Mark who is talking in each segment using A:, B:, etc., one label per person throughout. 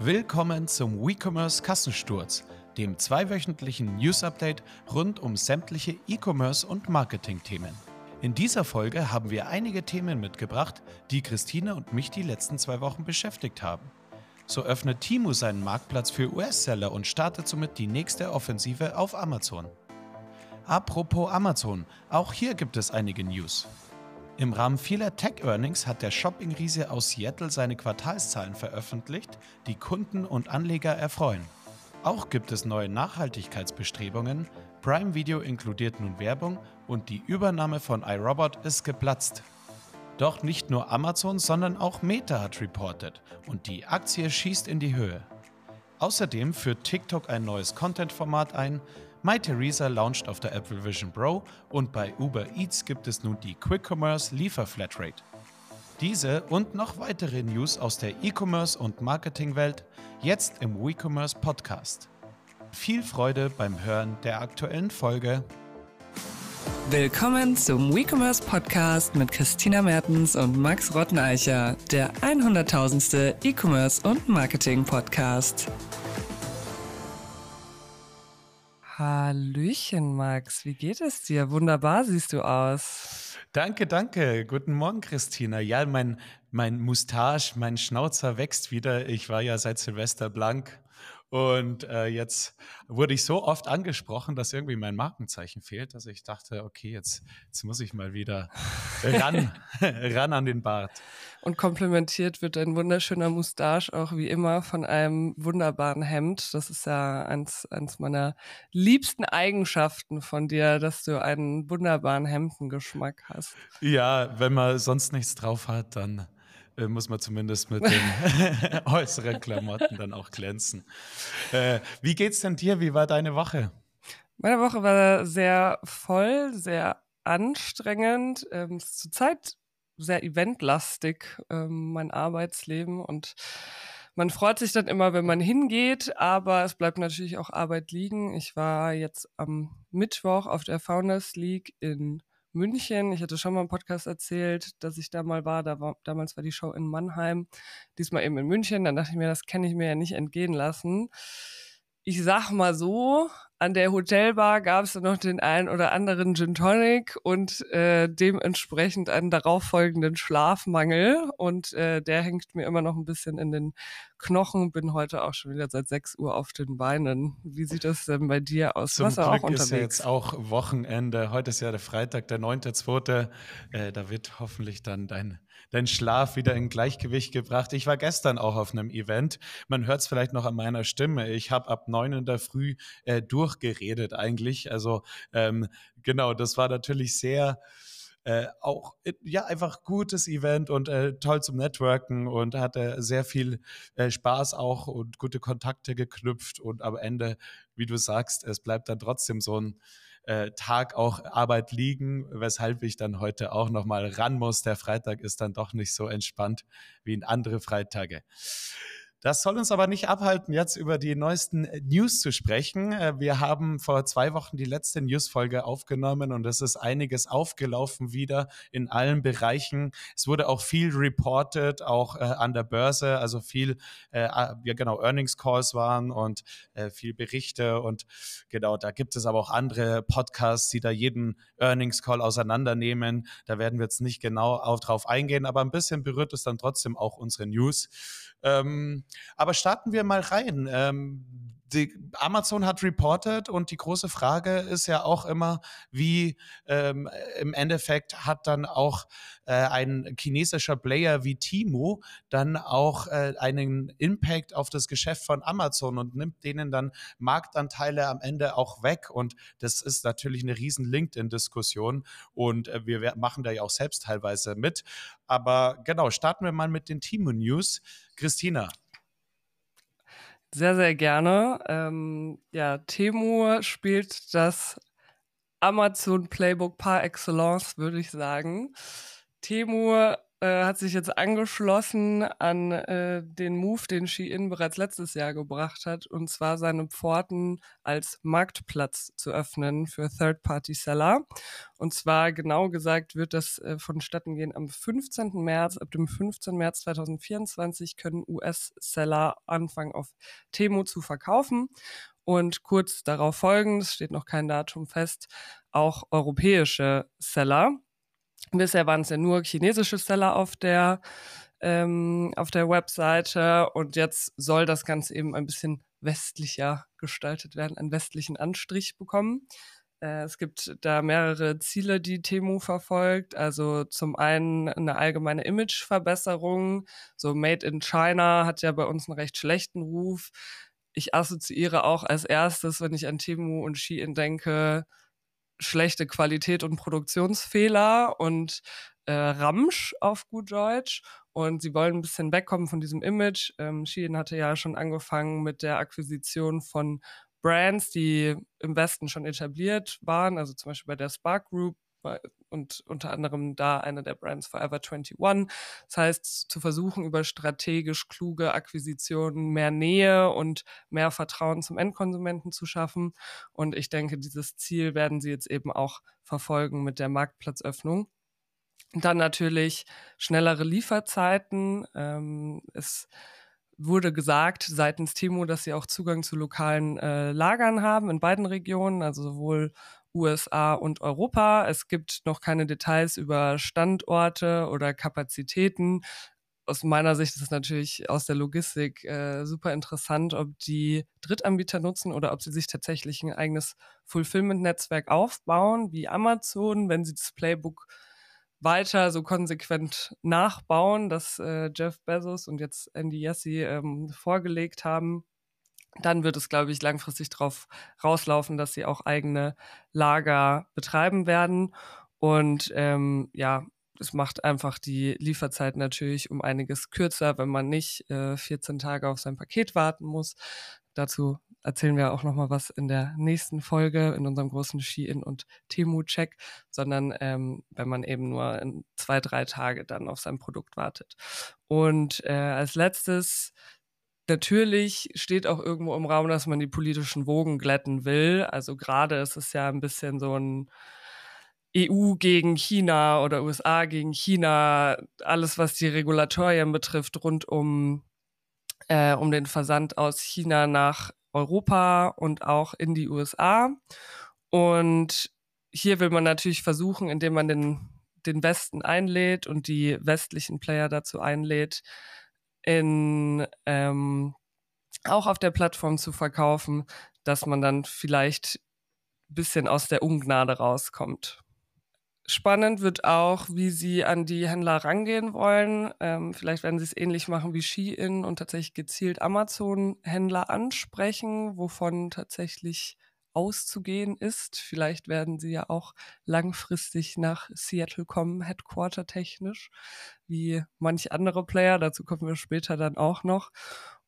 A: Willkommen zum WeCommerce Kassensturz, dem zweiwöchentlichen News-Update rund um sämtliche E-Commerce und Marketing-Themen. In dieser Folge haben wir einige Themen mitgebracht, die Christine und mich die letzten zwei Wochen beschäftigt haben. So öffnet Timu seinen Marktplatz für US-Seller und startet somit die nächste Offensive auf Amazon. Apropos Amazon, auch hier gibt es einige News. Im Rahmen vieler Tech-Earnings hat der Shopping-Riese aus Seattle seine Quartalszahlen veröffentlicht, die Kunden und Anleger erfreuen. Auch gibt es neue Nachhaltigkeitsbestrebungen, Prime Video inkludiert nun Werbung und die Übernahme von iRobot ist geplatzt. Doch nicht nur Amazon, sondern auch Meta hat reported und die Aktie schießt in die Höhe. Außerdem führt TikTok ein neues Content-Format ein, MyTheresa launcht auf der Apple Vision Pro und bei Uber Eats gibt es nun die Quick Commerce Lieferflatrate. Diese und noch weitere News aus der E-Commerce und Marketingwelt jetzt im WeCommerce Podcast. Viel Freude beim Hören der aktuellen Folge.
B: Willkommen zum WeCommerce Podcast mit Christina Mertens und Max Rotteneicher, der 100.000. E-Commerce und Marketing Podcast. Hallöchen, Max. Wie geht es dir? Wunderbar siehst du aus.
A: Danke, danke. Guten Morgen, Christina. Ja, mein, mein Moustache, mein Schnauzer wächst wieder. Ich war ja seit Silvester blank und äh, jetzt wurde ich so oft angesprochen, dass irgendwie mein Markenzeichen fehlt, dass ich dachte, okay, jetzt, jetzt muss ich mal wieder ran, ran an den Bart.
B: Und komplementiert wird ein wunderschöner Moustache auch wie immer von einem wunderbaren Hemd. Das ist ja eins, eins meiner liebsten Eigenschaften von dir, dass du einen wunderbaren Hemdengeschmack hast.
A: Ja, wenn man sonst nichts drauf hat, dann äh, muss man zumindest mit den äußeren Klamotten dann auch glänzen. Äh, wie geht's denn dir? Wie war deine Woche?
B: Meine Woche war sehr voll, sehr anstrengend. Ähm, Zurzeit sehr eventlastig, ähm, mein Arbeitsleben und man freut sich dann immer, wenn man hingeht, aber es bleibt natürlich auch Arbeit liegen. Ich war jetzt am Mittwoch auf der Founders League in München. Ich hatte schon mal im Podcast erzählt, dass ich da mal war. Da war damals war die Show in Mannheim, diesmal eben in München. Dann dachte ich mir, das kann ich mir ja nicht entgehen lassen. Ich sag mal so, an der Hotelbar gab es noch den einen oder anderen Gin Tonic und äh, dementsprechend einen darauffolgenden Schlafmangel. Und äh, der hängt mir immer noch ein bisschen in den Knochen. Bin heute auch schon wieder seit 6 Uhr auf den Beinen. Wie sieht das denn bei dir aus?
A: Zum Glück auch unterwegs? ist ja jetzt auch Wochenende. Heute ist ja der Freitag, der 9.2. Äh, da wird hoffentlich dann dein, dein Schlaf wieder in Gleichgewicht gebracht. Ich war gestern auch auf einem Event. Man hört es vielleicht noch an meiner Stimme. Ich habe ab 9 in der Früh äh, durch geredet eigentlich. Also ähm, genau, das war natürlich sehr äh, auch ja einfach gutes Event und äh, toll zum Networken und hatte sehr viel äh, Spaß auch und gute Kontakte geknüpft und am Ende, wie du sagst, es bleibt dann trotzdem so ein äh, Tag auch Arbeit liegen, weshalb ich dann heute auch noch mal ran muss. Der Freitag ist dann doch nicht so entspannt wie in andere Freitage. Das soll uns aber nicht abhalten, jetzt über die neuesten äh, News zu sprechen. Äh, wir haben vor zwei Wochen die letzte Newsfolge aufgenommen und es ist einiges aufgelaufen wieder in allen Bereichen. Es wurde auch viel reported, auch äh, an der Börse, also viel, äh, ja genau, Earnings Calls waren und äh, viel Berichte und genau, da gibt es aber auch andere Podcasts, die da jeden Earnings Call auseinandernehmen. Da werden wir jetzt nicht genau auf, drauf eingehen, aber ein bisschen berührt es dann trotzdem auch unsere News. Ähm, aber starten wir mal rein. Ähm, Amazon hat reported und die große Frage ist ja auch immer, wie ähm, im Endeffekt hat dann auch äh, ein chinesischer Player wie Timo dann auch äh, einen Impact auf das Geschäft von Amazon und nimmt denen dann Marktanteile am Ende auch weg und das ist natürlich eine riesen LinkedIn-Diskussion und äh, wir machen da ja auch selbst teilweise mit. Aber genau, starten wir mal mit den Timo-News. Christina,
B: sehr, sehr gerne. Ähm, ja, Temu spielt das Amazon Playbook par excellence, würde ich sagen. Temu äh, hat sich jetzt angeschlossen an äh, den Move, den Shein bereits letztes Jahr gebracht hat, und zwar seine Pforten als Marktplatz zu öffnen für Third-Party-Seller. Und zwar genau gesagt wird das äh, vonstatten gehen am 15. März. Ab dem 15. März 2024 können US-Seller anfangen auf Temo zu verkaufen. Und kurz darauf folgend, steht noch kein Datum fest, auch europäische Seller. Bisher waren es ja nur chinesische Seller auf der, ähm, auf der Webseite und jetzt soll das Ganze eben ein bisschen westlicher gestaltet werden, einen westlichen Anstrich bekommen. Äh, es gibt da mehrere Ziele, die Temu verfolgt. Also zum einen eine allgemeine Imageverbesserung. So Made in China hat ja bei uns einen recht schlechten Ruf. Ich assoziiere auch als erstes, wenn ich an Temu und Shein denke, schlechte Qualität und Produktionsfehler und äh, Ramsch auf gut Deutsch. Und sie wollen ein bisschen wegkommen von diesem Image. Ähm, Shein hatte ja schon angefangen mit der Akquisition von Brands, die im Westen schon etabliert waren, also zum Beispiel bei der Spark Group und unter anderem da eine der Brands Forever 21. Das heißt, zu versuchen, über strategisch kluge Akquisitionen mehr Nähe und mehr Vertrauen zum Endkonsumenten zu schaffen. Und ich denke, dieses Ziel werden sie jetzt eben auch verfolgen mit der Marktplatzöffnung. dann natürlich schnellere Lieferzeiten. Ähm, es wurde gesagt seitens Timo, dass sie auch Zugang zu lokalen äh, Lagern haben in beiden Regionen, also sowohl USA und Europa. Es gibt noch keine Details über Standorte oder Kapazitäten. Aus meiner Sicht ist es natürlich aus der Logistik äh, super interessant, ob die Drittanbieter nutzen oder ob sie sich tatsächlich ein eigenes Fulfillment-Netzwerk aufbauen, wie Amazon, wenn sie das Playbook weiter so konsequent nachbauen, das äh, Jeff Bezos und jetzt Andy Jassy ähm, vorgelegt haben dann wird es, glaube ich, langfristig darauf rauslaufen, dass sie auch eigene Lager betreiben werden. Und ähm, ja, es macht einfach die Lieferzeit natürlich um einiges kürzer, wenn man nicht äh, 14 Tage auf sein Paket warten muss. Dazu erzählen wir auch noch mal was in der nächsten Folge in unserem großen Ski-In und Temu-Check, sondern ähm, wenn man eben nur in zwei, drei Tage dann auf sein Produkt wartet. Und äh, als letztes Natürlich steht auch irgendwo im Raum, dass man die politischen Wogen glätten will. Also gerade ist es ja ein bisschen so ein EU gegen China oder USA gegen China, alles was die Regulatorien betrifft rund um, äh, um den Versand aus China nach Europa und auch in die USA. Und hier will man natürlich versuchen, indem man den, den Westen einlädt und die westlichen Player dazu einlädt, in ähm, auch auf der Plattform zu verkaufen, dass man dann vielleicht bisschen aus der Ungnade rauskommt. Spannend wird auch, wie sie an die Händler rangehen wollen. Ähm, vielleicht werden sie es ähnlich machen wie Shein und tatsächlich gezielt Amazon-Händler ansprechen, wovon tatsächlich auszugehen ist. Vielleicht werden sie ja auch langfristig nach Seattle kommen, Headquarter technisch, wie manche andere Player. Dazu kommen wir später dann auch noch.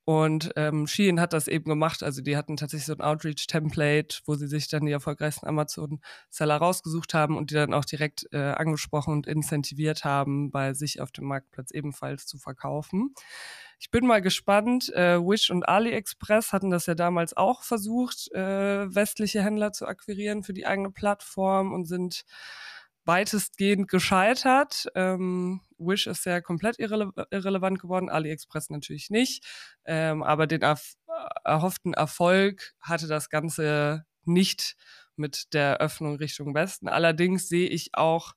B: Und ähm, Shein hat das eben gemacht. Also die hatten tatsächlich so ein Outreach-Template, wo sie sich dann die erfolgreichsten Amazon-Seller rausgesucht haben und die dann auch direkt äh, angesprochen und incentiviert haben, bei sich auf dem Marktplatz ebenfalls zu verkaufen. Ich bin mal gespannt. Äh, Wish und AliExpress hatten das ja damals auch versucht, äh, westliche Händler zu akquirieren für die eigene Plattform und sind weitestgehend gescheitert. Ähm, Wish ist ja komplett irrele irrelevant geworden, AliExpress natürlich nicht. Ähm, aber den er erhofften Erfolg hatte das Ganze nicht mit der Öffnung Richtung Westen. Allerdings sehe ich auch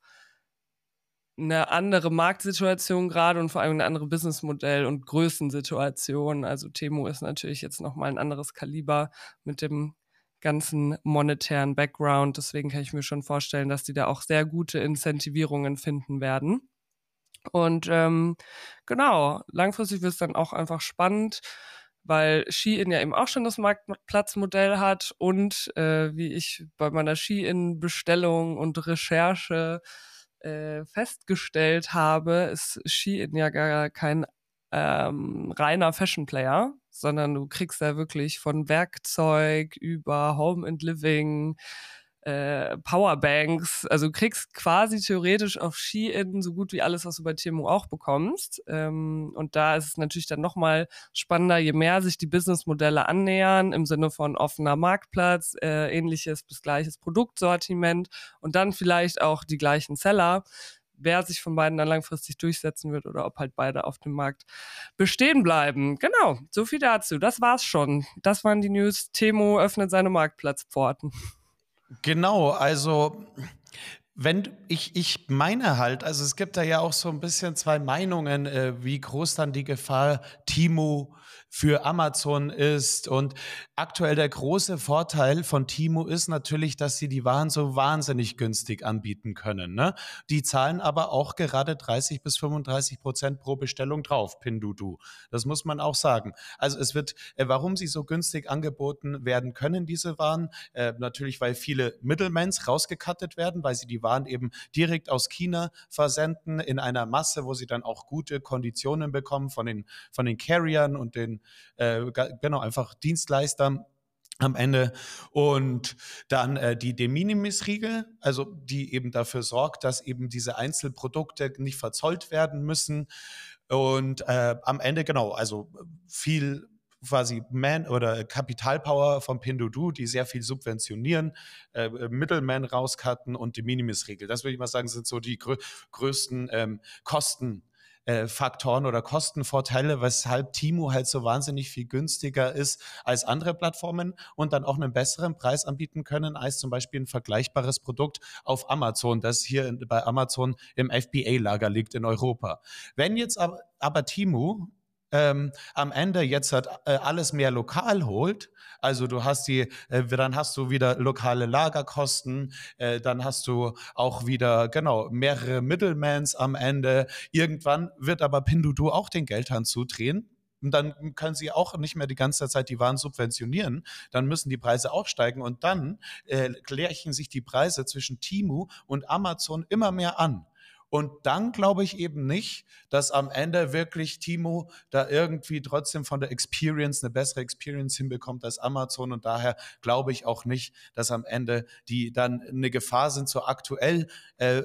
B: eine andere Marktsituation gerade und vor allem eine andere Businessmodell und Größensituation. Also Temo ist natürlich jetzt nochmal ein anderes Kaliber mit dem ganzen monetären Background. Deswegen kann ich mir schon vorstellen, dass die da auch sehr gute Incentivierungen finden werden. Und ähm, genau, langfristig wird es dann auch einfach spannend, weil Ski-In ja eben auch schon das Marktplatzmodell hat und äh, wie ich bei meiner Ski-In-Bestellung und Recherche äh, festgestellt habe, ist Ski-In ja gar kein ähm, reiner Fashion-Player, sondern du kriegst da wirklich von Werkzeug über Home and Living, äh, Powerbanks. Also du kriegst quasi theoretisch auf Ski-In so gut wie alles, was du bei Timo auch bekommst. Ähm, und da ist es natürlich dann nochmal spannender, je mehr sich die Businessmodelle annähern, im Sinne von offener Marktplatz, äh, ähnliches bis gleiches Produktsortiment und dann vielleicht auch die gleichen Seller wer sich von beiden dann langfristig durchsetzen wird oder ob halt beide auf dem Markt bestehen bleiben. Genau, so viel dazu. Das war's schon. Das waren die News. Temo öffnet seine Marktplatzpforten.
A: Genau, also wenn ich, ich meine halt, also es gibt da ja auch so ein bisschen zwei Meinungen, äh, wie groß dann die Gefahr Timo für Amazon ist. Und aktuell der große Vorteil von Timo ist natürlich, dass sie die Waren so wahnsinnig günstig anbieten können. Ne? Die zahlen aber auch gerade 30 bis 35 Prozent pro Bestellung drauf, Pindudu. Das muss man auch sagen. Also es wird, äh, warum sie so günstig angeboten werden können, diese Waren, äh, natürlich, weil viele Middlemans rausgekattet werden, weil sie die Waren eben direkt aus China versenden in einer Masse, wo sie dann auch gute Konditionen bekommen von den, von den Carriern und den äh, genau, einfach Dienstleister am Ende und dann äh, die De Minimis-Riegel, also die eben dafür sorgt, dass eben diese Einzelprodukte nicht verzollt werden müssen und äh, am Ende genau, also viel quasi Man oder Kapitalpower von Pinduoduo, die sehr viel subventionieren, äh, Middleman rauscutten und die Minimis-Regel. Das würde ich mal sagen, sind so die grö größten ähm, Kosten äh, Faktoren oder Kostenvorteile, weshalb Timo halt so wahnsinnig viel günstiger ist als andere Plattformen und dann auch einen besseren Preis anbieten können als zum Beispiel ein vergleichbares Produkt auf Amazon, das hier bei Amazon im FBA-Lager liegt in Europa. Wenn jetzt aber, aber Timo ähm, am Ende jetzt halt äh, alles mehr lokal holt, also du hast die, äh, dann hast du wieder lokale Lagerkosten, äh, dann hast du auch wieder, genau, mehrere Middlemans am Ende. Irgendwann wird aber Pinduoduo auch den Geldhahn zudrehen. Und dann können sie auch nicht mehr die ganze Zeit die Waren subventionieren. Dann müssen die Preise auch steigen. Und dann äh, klärchen sich die Preise zwischen Timu und Amazon immer mehr an. Und dann glaube ich eben nicht, dass am Ende wirklich Timo da irgendwie trotzdem von der Experience eine bessere Experience hinbekommt als Amazon. Und daher glaube ich auch nicht, dass am Ende die dann eine Gefahr sind, so aktuell, äh,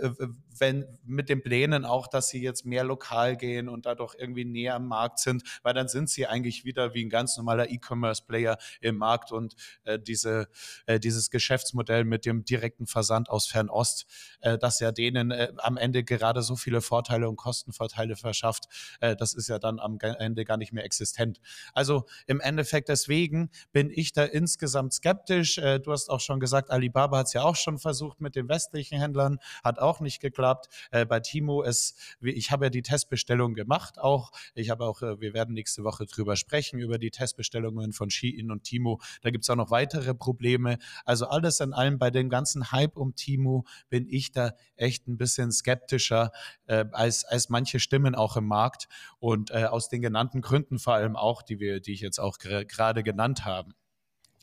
A: wenn mit den Plänen auch, dass sie jetzt mehr lokal gehen und dadurch irgendwie näher am Markt sind, weil dann sind sie eigentlich wieder wie ein ganz normaler E-Commerce-Player im Markt und äh, diese, äh, dieses Geschäftsmodell mit dem direkten Versand aus Fernost, äh, das ja denen äh, am Ende gerade so viele Vorteile und Kostenvorteile verschafft, äh, das ist ja dann am Ende gar nicht mehr existent. Also im Endeffekt deswegen bin ich da insgesamt skeptisch. Äh, du hast auch schon gesagt, Alibaba hat es ja auch schon versucht mit den westlichen Händlern, hat auch nicht geklappt. Äh, bei Timo ist, ich habe ja die Testbestellung gemacht auch. Ich habe auch, äh, wir werden nächste Woche drüber sprechen, über die Testbestellungen von Shein und Timo. Da gibt es auch noch weitere Probleme. Also alles in allem bei dem ganzen Hype um Timo bin ich da echt ein bisschen skeptisch kritischer äh, als, als manche Stimmen auch im Markt und äh, aus den genannten Gründen vor allem auch, die wir, die ich jetzt auch gerade genannt haben,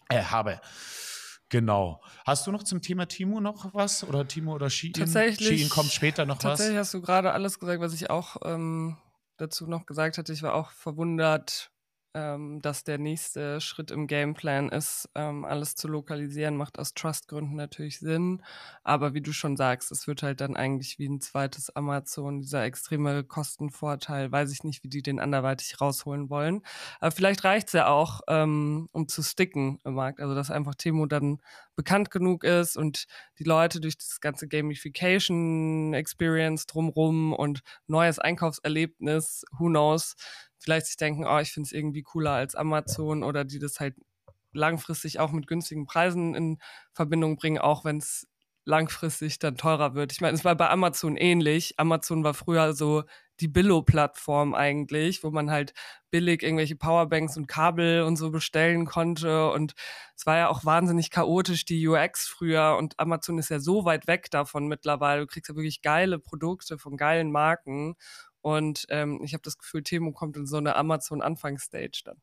A: äh, habe. Genau. Hast du noch zum Thema Timo noch was? Oder Timo oder Shein?
B: Tatsächlich.
A: Shein kommt später noch
B: tatsächlich was. Tatsächlich hast du gerade alles gesagt, was ich auch ähm, dazu noch gesagt hatte. Ich war auch verwundert, ähm, dass der nächste Schritt im Gameplan ist, ähm, alles zu lokalisieren, macht aus Trust-Gründen natürlich Sinn. Aber wie du schon sagst, es wird halt dann eigentlich wie ein zweites Amazon, dieser extreme Kostenvorteil, weiß ich nicht, wie die den anderweitig rausholen wollen. Aber vielleicht reicht's ja auch, ähm, um zu sticken im Markt. Also dass einfach Temo dann bekannt genug ist und die Leute durch das ganze Gamification Experience drumrum und neues Einkaufserlebnis, who knows, vielleicht sich denken, oh, ich finde es irgendwie cooler als Amazon oder die das halt langfristig auch mit günstigen Preisen in Verbindung bringen, auch wenn es langfristig dann teurer wird. Ich meine, es war bei Amazon ähnlich. Amazon war früher so die Billo-Plattform eigentlich, wo man halt billig irgendwelche Powerbanks und Kabel und so bestellen konnte. Und es war ja auch wahnsinnig chaotisch, die UX früher. Und Amazon ist ja so weit weg davon mittlerweile. Du kriegst ja wirklich geile Produkte von geilen Marken. Und ähm, ich habe das Gefühl, Temo kommt in so eine Amazon-Anfangsstage dann.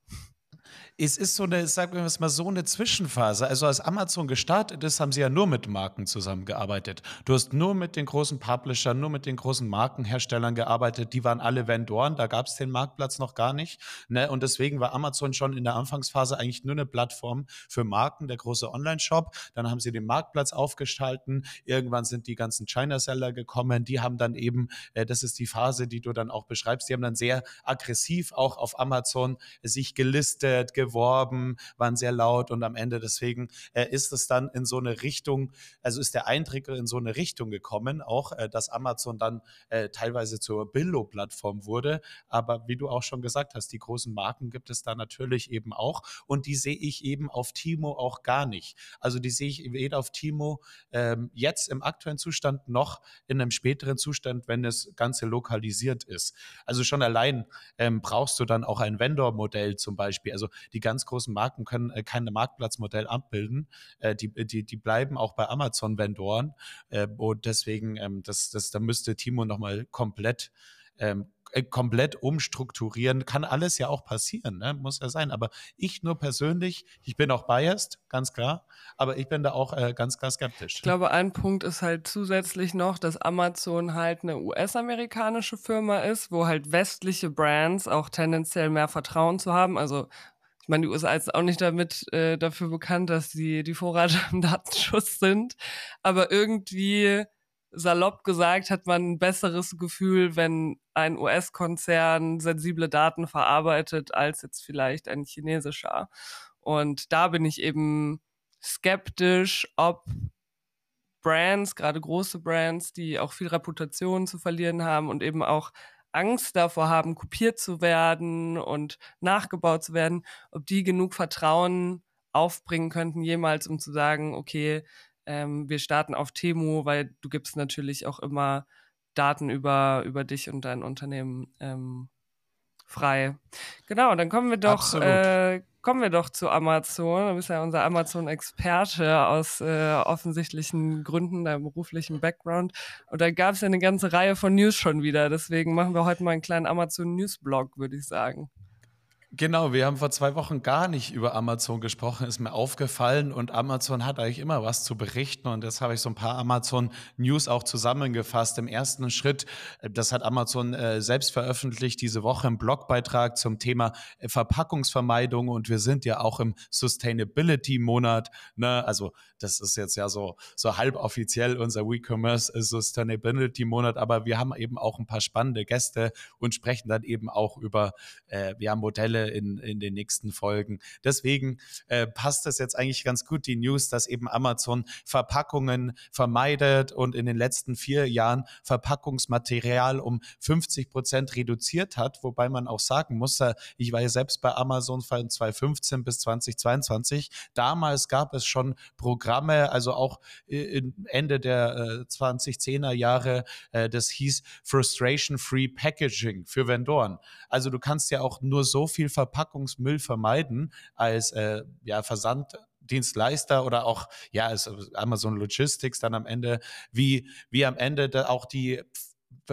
A: Es ist so eine, sagen wir mal, so eine Zwischenphase. Also als Amazon gestartet ist, haben sie ja nur mit Marken zusammengearbeitet. Du hast nur mit den großen Publishern, nur mit den großen Markenherstellern gearbeitet. Die waren alle Vendoren, da gab es den Marktplatz noch gar nicht. Ne? Und deswegen war Amazon schon in der Anfangsphase eigentlich nur eine Plattform für Marken, der große Online-Shop. Dann haben sie den Marktplatz aufgestalten. Irgendwann sind die ganzen China-Seller gekommen. Die haben dann eben, äh, das ist die Phase, die du dann auch beschreibst, die haben dann sehr aggressiv auch auf Amazon sich gelistet, geworben, waren sehr laut und am Ende deswegen äh, ist es dann in so eine Richtung, also ist der Eindruck in so eine Richtung gekommen, auch äh, dass Amazon dann äh, teilweise zur Billo-Plattform wurde. Aber wie du auch schon gesagt hast, die großen Marken gibt es da natürlich eben auch und die sehe ich eben auf Timo auch gar nicht. Also die sehe ich weder auf Timo ähm, jetzt im aktuellen Zustand noch in einem späteren Zustand, wenn das Ganze lokalisiert ist. Also schon allein ähm, brauchst du dann auch ein Vendor-Modell zum Beispiel. Also die ganz großen Marken können äh, kein Marktplatzmodell abbilden. Äh, die, die, die bleiben auch bei Amazon-Vendoren. Äh, und deswegen, ähm, das, das, da müsste Timo nochmal komplett ähm, äh, komplett umstrukturieren. Kann alles ja auch passieren, ne? muss ja sein. Aber ich nur persönlich, ich bin auch biased, ganz klar, aber ich bin da auch äh, ganz klar skeptisch.
B: Ich glaube, ein Punkt ist halt zusätzlich noch, dass Amazon halt eine US-amerikanische Firma ist, wo halt westliche Brands auch tendenziell mehr Vertrauen zu haben. Also ich meine, die USA ist auch nicht damit äh, dafür bekannt, dass sie die Vorreiter im Datenschutz sind, aber irgendwie salopp gesagt hat man ein besseres Gefühl, wenn ein US-Konzern sensible Daten verarbeitet, als jetzt vielleicht ein chinesischer. Und da bin ich eben skeptisch, ob Brands, gerade große Brands, die auch viel Reputation zu verlieren haben und eben auch Angst davor haben, kopiert zu werden und nachgebaut zu werden, ob die genug Vertrauen aufbringen könnten, jemals, um zu sagen, okay, ähm, wir starten auf Temu, weil du gibst natürlich auch immer Daten über, über dich und dein Unternehmen ähm, frei. Genau, dann kommen wir doch, äh, kommen wir doch zu Amazon. Du bist ja unser Amazon-Experte aus äh, offensichtlichen Gründen, deinem beruflichen Background. Und da gab es ja eine ganze Reihe von News schon wieder. Deswegen machen wir heute mal einen kleinen Amazon-News-Blog, würde ich sagen.
A: Genau, wir haben vor zwei Wochen gar nicht über Amazon gesprochen, ist mir aufgefallen und Amazon hat eigentlich immer was zu berichten und jetzt habe ich so ein paar Amazon News auch zusammengefasst. Im ersten Schritt, äh, das hat Amazon äh, selbst veröffentlicht, diese Woche im Blogbeitrag zum Thema äh, Verpackungsvermeidung und wir sind ja auch im Sustainability Monat, ne? also das ist jetzt ja so, so halb offiziell unser WeCommerce Sustainability Monat, aber wir haben eben auch ein paar spannende Gäste und sprechen dann eben auch über, äh, wir haben Modelle Fälle in, in den nächsten Folgen. Deswegen äh, passt es jetzt eigentlich ganz gut, die News, dass eben Amazon Verpackungen vermeidet und in den letzten vier Jahren Verpackungsmaterial um 50 Prozent reduziert hat, wobei man auch sagen muss, äh, ich war ja selbst bei Amazon von 2015 bis 2022. Damals gab es schon Programme, also auch äh, Ende der äh, 2010er Jahre, äh, das hieß Frustration Free Packaging für Vendoren. Also du kannst ja auch nur so viel Verpackungsmüll vermeiden als äh, ja, Versanddienstleister oder auch ja als Amazon Logistics dann am Ende, wie, wie am Ende da auch die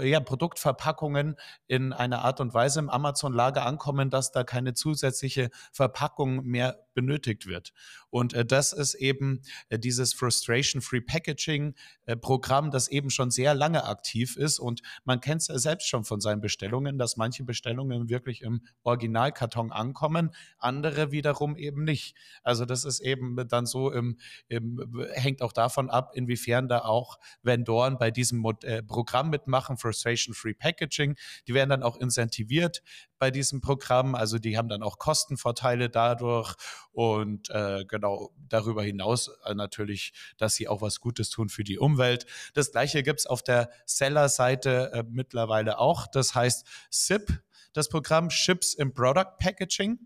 A: ja, Produktverpackungen in einer Art und Weise im Amazon-Lager ankommen, dass da keine zusätzliche Verpackung mehr benötigt wird. Und äh, das ist eben äh, dieses Frustration-Free Packaging-Programm, äh, das eben schon sehr lange aktiv ist. Und man kennt es ja selbst schon von seinen Bestellungen, dass manche Bestellungen wirklich im Originalkarton ankommen, andere wiederum eben nicht. Also das ist eben dann so im, im hängt auch davon ab, inwiefern da auch Vendoren bei diesem Mod äh, Programm mitmachen, Frustration-Free Packaging. Die werden dann auch incentiviert bei diesem Programm. Also die haben dann auch Kostenvorteile dadurch und äh, genau darüber hinaus äh, natürlich, dass sie auch was Gutes tun für die Umwelt. Das gleiche gibt's auf der Seller-Seite äh, mittlerweile auch. Das heißt SIP, das Programm Ships in Product Packaging.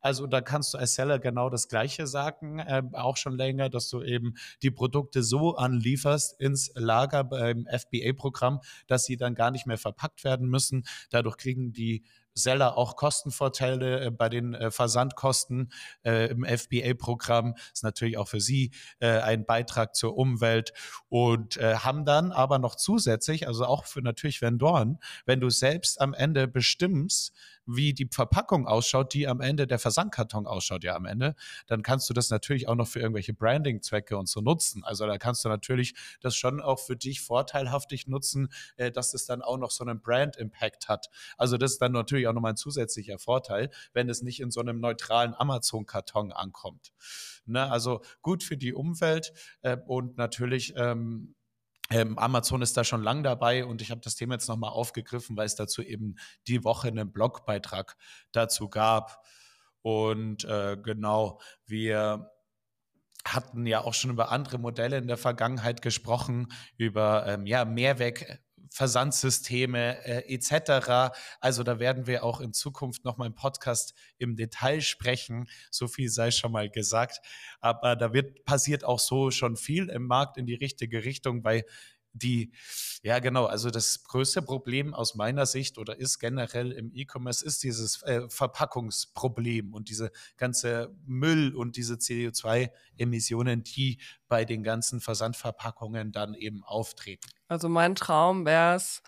A: Also da kannst du als Seller genau das Gleiche sagen, äh, auch schon länger, dass du eben die Produkte so anlieferst ins Lager beim FBA-Programm, dass sie dann gar nicht mehr verpackt werden müssen. Dadurch kriegen die Seller auch Kostenvorteile äh, bei den äh, Versandkosten äh, im FBA-Programm. Ist natürlich auch für sie ein Beitrag zur Umwelt und haben dann aber noch zusätzlich, also auch für natürlich Vendoren, wenn du selbst am Ende bestimmst, wie die Verpackung ausschaut, die am Ende, der Versandkarton ausschaut ja am Ende, dann kannst du das natürlich auch noch für irgendwelche Branding-Zwecke und so nutzen. Also da kannst du natürlich das schon auch für dich vorteilhaftig nutzen, äh, dass es dann auch noch so einen Brand-Impact hat. Also das ist dann natürlich auch nochmal ein zusätzlicher Vorteil, wenn es nicht in so einem neutralen Amazon-Karton ankommt. Ne? Also gut für die Umwelt äh, und natürlich ähm, ähm, Amazon ist da schon lang dabei und ich habe das Thema jetzt nochmal aufgegriffen, weil es dazu eben die Woche einen Blogbeitrag dazu gab. Und äh, genau, wir hatten ja auch schon über andere Modelle in der Vergangenheit gesprochen, über ähm, ja, Mehrweg, Versandsysteme äh, etc. Also da werden wir auch in Zukunft noch mal im Podcast im Detail sprechen. So viel sei schon mal gesagt. Aber da wird passiert auch so schon viel im Markt in die richtige Richtung, weil die, ja genau, also das größte Problem aus meiner Sicht oder ist generell im E-Commerce ist dieses äh, Verpackungsproblem und diese ganze Müll und diese CO2-Emissionen, die bei den ganzen Versandverpackungen dann eben auftreten.
B: Also mein Traum wäre es,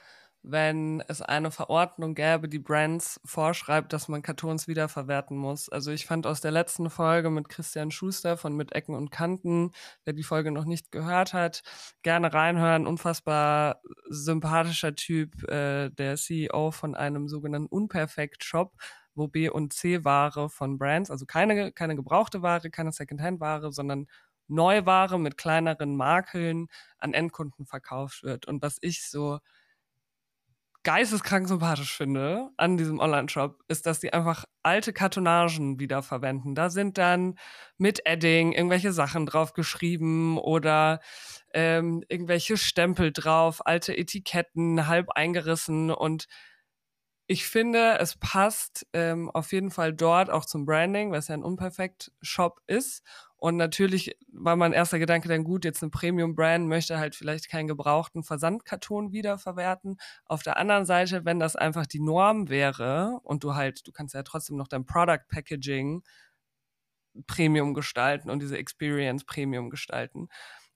B: wenn es eine Verordnung gäbe, die Brands vorschreibt, dass man Kartons wiederverwerten muss. Also ich fand aus der letzten Folge mit Christian Schuster von Mit Ecken und Kanten, wer die Folge noch nicht gehört hat, gerne reinhören. Unfassbar sympathischer Typ, äh, der CEO von einem sogenannten Unperfekt-Shop, wo B und C Ware von Brands, also keine, keine gebrauchte Ware, keine Secondhand-Ware, sondern Neuware mit kleineren Makeln an Endkunden verkauft wird. Und was ich so geisteskrank sympathisch finde an diesem Online-Shop, ist, dass die einfach alte Kartonagen wiederverwenden. Da sind dann mit Edding irgendwelche Sachen drauf geschrieben oder ähm, irgendwelche Stempel drauf, alte Etiketten, halb eingerissen und ich finde, es passt ähm, auf jeden Fall dort auch zum Branding, was ja ein Unperfekt-Shop ist. Und natürlich war mein erster Gedanke dann gut, jetzt eine Premium-Brand möchte halt vielleicht keinen gebrauchten Versandkarton wiederverwerten. Auf der anderen Seite, wenn das einfach die Norm wäre und du halt, du kannst ja trotzdem noch dein Product Packaging Premium gestalten und diese Experience Premium gestalten.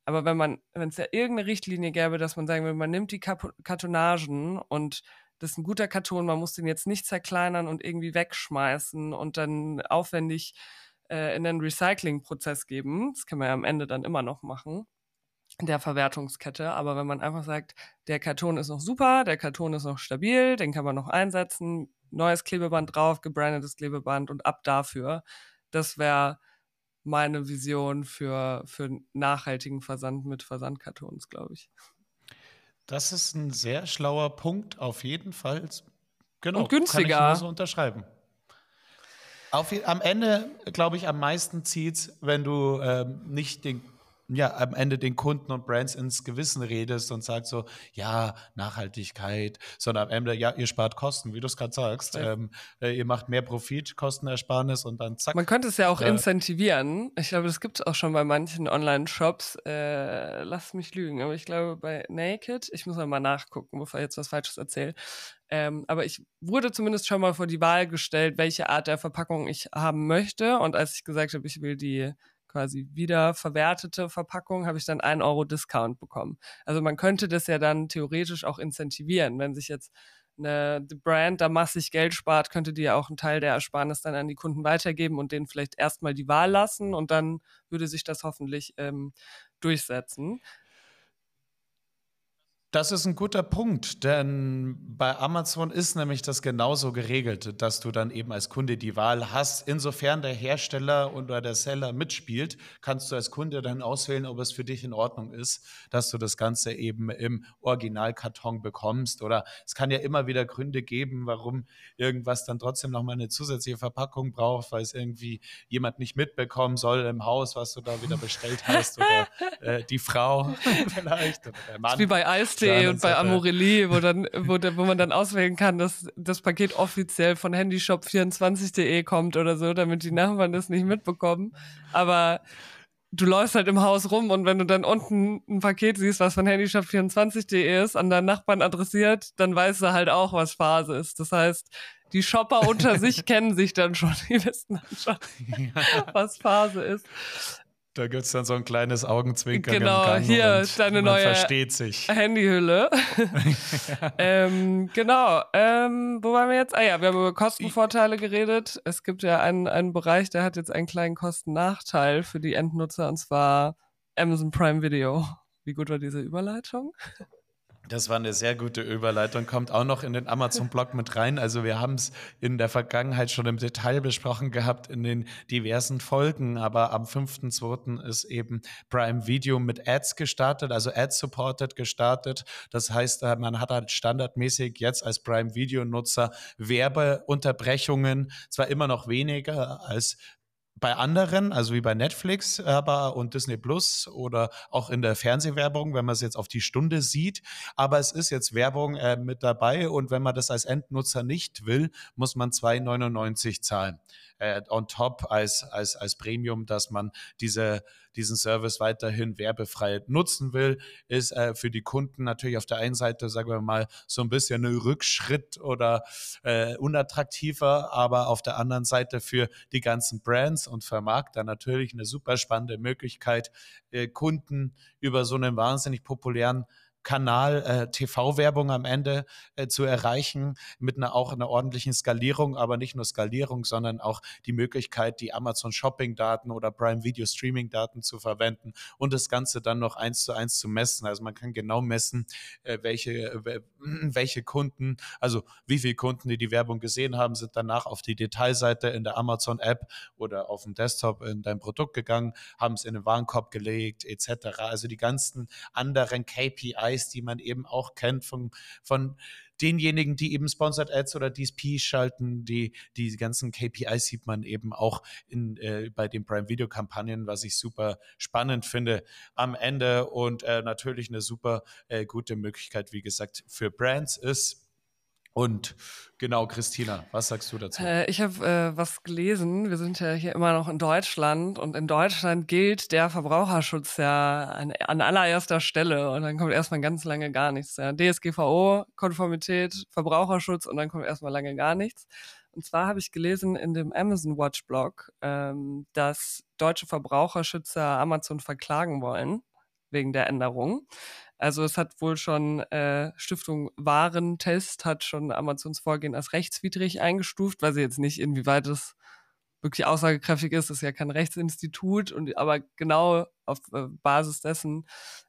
B: Aber wenn man, wenn es ja irgendeine Richtlinie gäbe, dass man sagen will, man nimmt die Kartonagen und das ist ein guter Karton, man muss den jetzt nicht zerkleinern und irgendwie wegschmeißen und dann aufwendig äh, in den Recycling-Prozess geben. Das kann man ja am Ende dann immer noch machen der Verwertungskette. Aber wenn man einfach sagt, der Karton ist noch super, der Karton ist noch stabil, den kann man noch einsetzen, neues Klebeband drauf, gebrandetes Klebeband und ab dafür. Das wäre meine Vision für, für nachhaltigen Versand mit Versandkartons, glaube ich.
A: Das ist ein sehr schlauer Punkt, auf jeden Fall.
B: Genau, und günstiger. Kann
A: ich nur so unterschreiben. Auf, am Ende, glaube ich, am meisten zieht wenn du ähm, nicht den ja, am Ende den Kunden und Brands ins Gewissen redest und sagst so, ja, Nachhaltigkeit, sondern am Ende, ja, ihr spart Kosten, wie du es gerade sagst. Ja. Ähm, äh, ihr macht mehr Profit, Kostenersparnis und dann zack.
B: Man könnte es ja auch äh, incentivieren. Ich glaube, das gibt es auch schon bei manchen Online-Shops. Äh, lass mich lügen, aber ich glaube bei Naked, ich muss mal nachgucken, bevor ich jetzt was Falsches erzähle. Ähm, aber ich wurde zumindest schon mal vor die Wahl gestellt, welche Art der Verpackung ich haben möchte. Und als ich gesagt habe, ich will die quasi wiederverwertete Verpackung, habe ich dann einen Euro Discount bekommen. Also man könnte das ja dann theoretisch auch incentivieren, wenn sich jetzt eine Brand da massig Geld spart, könnte die ja auch einen Teil der Ersparnis dann an die Kunden weitergeben und denen vielleicht erstmal die Wahl lassen und dann würde sich das hoffentlich ähm, durchsetzen.
A: Das ist ein guter Punkt, denn bei Amazon ist nämlich das genauso geregelt, dass du dann eben als Kunde die Wahl hast. Insofern der Hersteller oder der Seller mitspielt, kannst du als Kunde dann auswählen, ob es für dich in Ordnung ist, dass du das Ganze eben im Originalkarton bekommst. Oder es kann ja immer wieder Gründe geben, warum irgendwas dann trotzdem nochmal eine zusätzliche Verpackung braucht, weil es irgendwie jemand nicht mitbekommen soll im Haus, was du da wieder bestellt hast oder äh, die Frau vielleicht oder
B: der Mann. Wie bei Eis Handy und bei Amorelli, wo dann, wo, wo man dann auswählen kann, dass das Paket offiziell von handyshop24.de kommt oder so, damit die Nachbarn das nicht mitbekommen. Aber du läufst halt im Haus rum und wenn du dann unten ein Paket siehst, was von handyshop24.de ist, an deinen Nachbarn adressiert, dann weißt du halt auch, was Phase ist. Das heißt, die Shopper unter sich kennen sich dann schon, die wissen dann schon, was Phase ist.
A: Da gibt es dann so ein kleines Augenzwinkern.
B: Genau, hier deine neue
A: versteht sich.
B: Handyhülle. ähm, genau. Ähm, wo waren wir jetzt? Ah ja, wir haben über Kostenvorteile geredet. Es gibt ja einen, einen Bereich, der hat jetzt einen kleinen Kostennachteil für die Endnutzer und zwar Amazon Prime Video. Wie gut war diese Überleitung?
A: Das war eine sehr gute Überleitung, kommt auch noch in den Amazon-Blog mit rein. Also wir haben es in der Vergangenheit schon im Detail besprochen gehabt in den diversen Folgen, aber am 5.2. ist eben Prime Video mit Ads gestartet, also Ad-supported gestartet. Das heißt, äh, man hat halt standardmäßig jetzt als Prime Video-Nutzer Werbeunterbrechungen, zwar immer noch weniger als bei anderen, also wie bei Netflix aber und Disney Plus oder auch in der Fernsehwerbung, wenn man es jetzt auf die Stunde sieht. Aber es ist jetzt Werbung äh, mit dabei und wenn man das als Endnutzer nicht will, muss man 2,99 zahlen äh, on top als, als, als Premium, dass man diese, diesen Service weiterhin werbefrei nutzen will, ist äh, für die Kunden natürlich auf der einen Seite, sagen wir mal, so ein bisschen ein Rückschritt oder äh, unattraktiver, aber auf der anderen Seite für die ganzen Brands und Vermarkter natürlich eine super spannende Möglichkeit, äh, Kunden über so einen wahnsinnig populären Kanal äh, TV-Werbung am Ende äh, zu erreichen mit einer auch einer ordentlichen Skalierung, aber nicht nur Skalierung, sondern auch die Möglichkeit, die Amazon Shopping-Daten oder Prime Video Streaming-Daten zu verwenden und das Ganze dann noch eins zu eins zu messen. Also man kann genau messen, äh, welche äh, welche Kunden, also wie viele Kunden, die die Werbung gesehen haben, sind danach auf die Detailseite in der Amazon App oder auf dem Desktop in dein Produkt gegangen, haben es in den Warenkorb gelegt etc. Also die ganzen anderen KPIs KPIs, die man eben auch kennt von, von denjenigen, die eben Sponsored Ads oder DSP schalten, die, die ganzen KPIs sieht man eben auch in, äh, bei den Prime Video Kampagnen, was ich super spannend finde am Ende und äh, natürlich eine super äh, gute Möglichkeit, wie gesagt, für Brands ist und genau, Christina, was sagst du dazu?
B: Äh, ich habe äh, was gelesen. Wir sind ja hier immer noch in Deutschland und in Deutschland gilt der Verbraucherschutz ja an, an allererster Stelle und dann kommt erstmal ganz lange gar nichts. Ja. DSGVO, Konformität, Verbraucherschutz und dann kommt erstmal lange gar nichts. Und zwar habe ich gelesen in dem Amazon Watch Blog, ähm, dass deutsche Verbraucherschützer Amazon verklagen wollen wegen der Änderung. Also es hat wohl schon äh, Stiftung Warentest hat schon Amazons Vorgehen als rechtswidrig eingestuft, weil sie jetzt nicht inwieweit es wirklich aussagekräftig ist, das ist ja kein Rechtsinstitut und aber genau auf äh, Basis dessen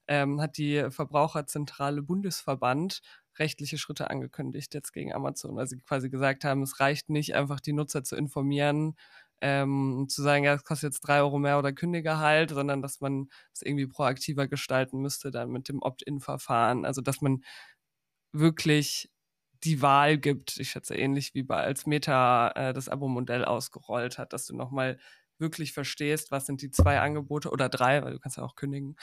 B: ähm, hat die Verbraucherzentrale Bundesverband rechtliche Schritte angekündigt jetzt gegen Amazon, weil sie quasi gesagt haben, es reicht nicht einfach die Nutzer zu informieren, ähm, zu sagen, ja, es kostet jetzt drei Euro mehr oder kündige halt, sondern dass man es irgendwie proaktiver gestalten müsste dann mit dem Opt-in-Verfahren. Also dass man wirklich die Wahl gibt. Ich schätze ähnlich wie bei als Meta äh, das Abo-Modell ausgerollt hat, dass du nochmal wirklich verstehst, was sind die zwei Angebote oder drei, weil du kannst ja auch kündigen.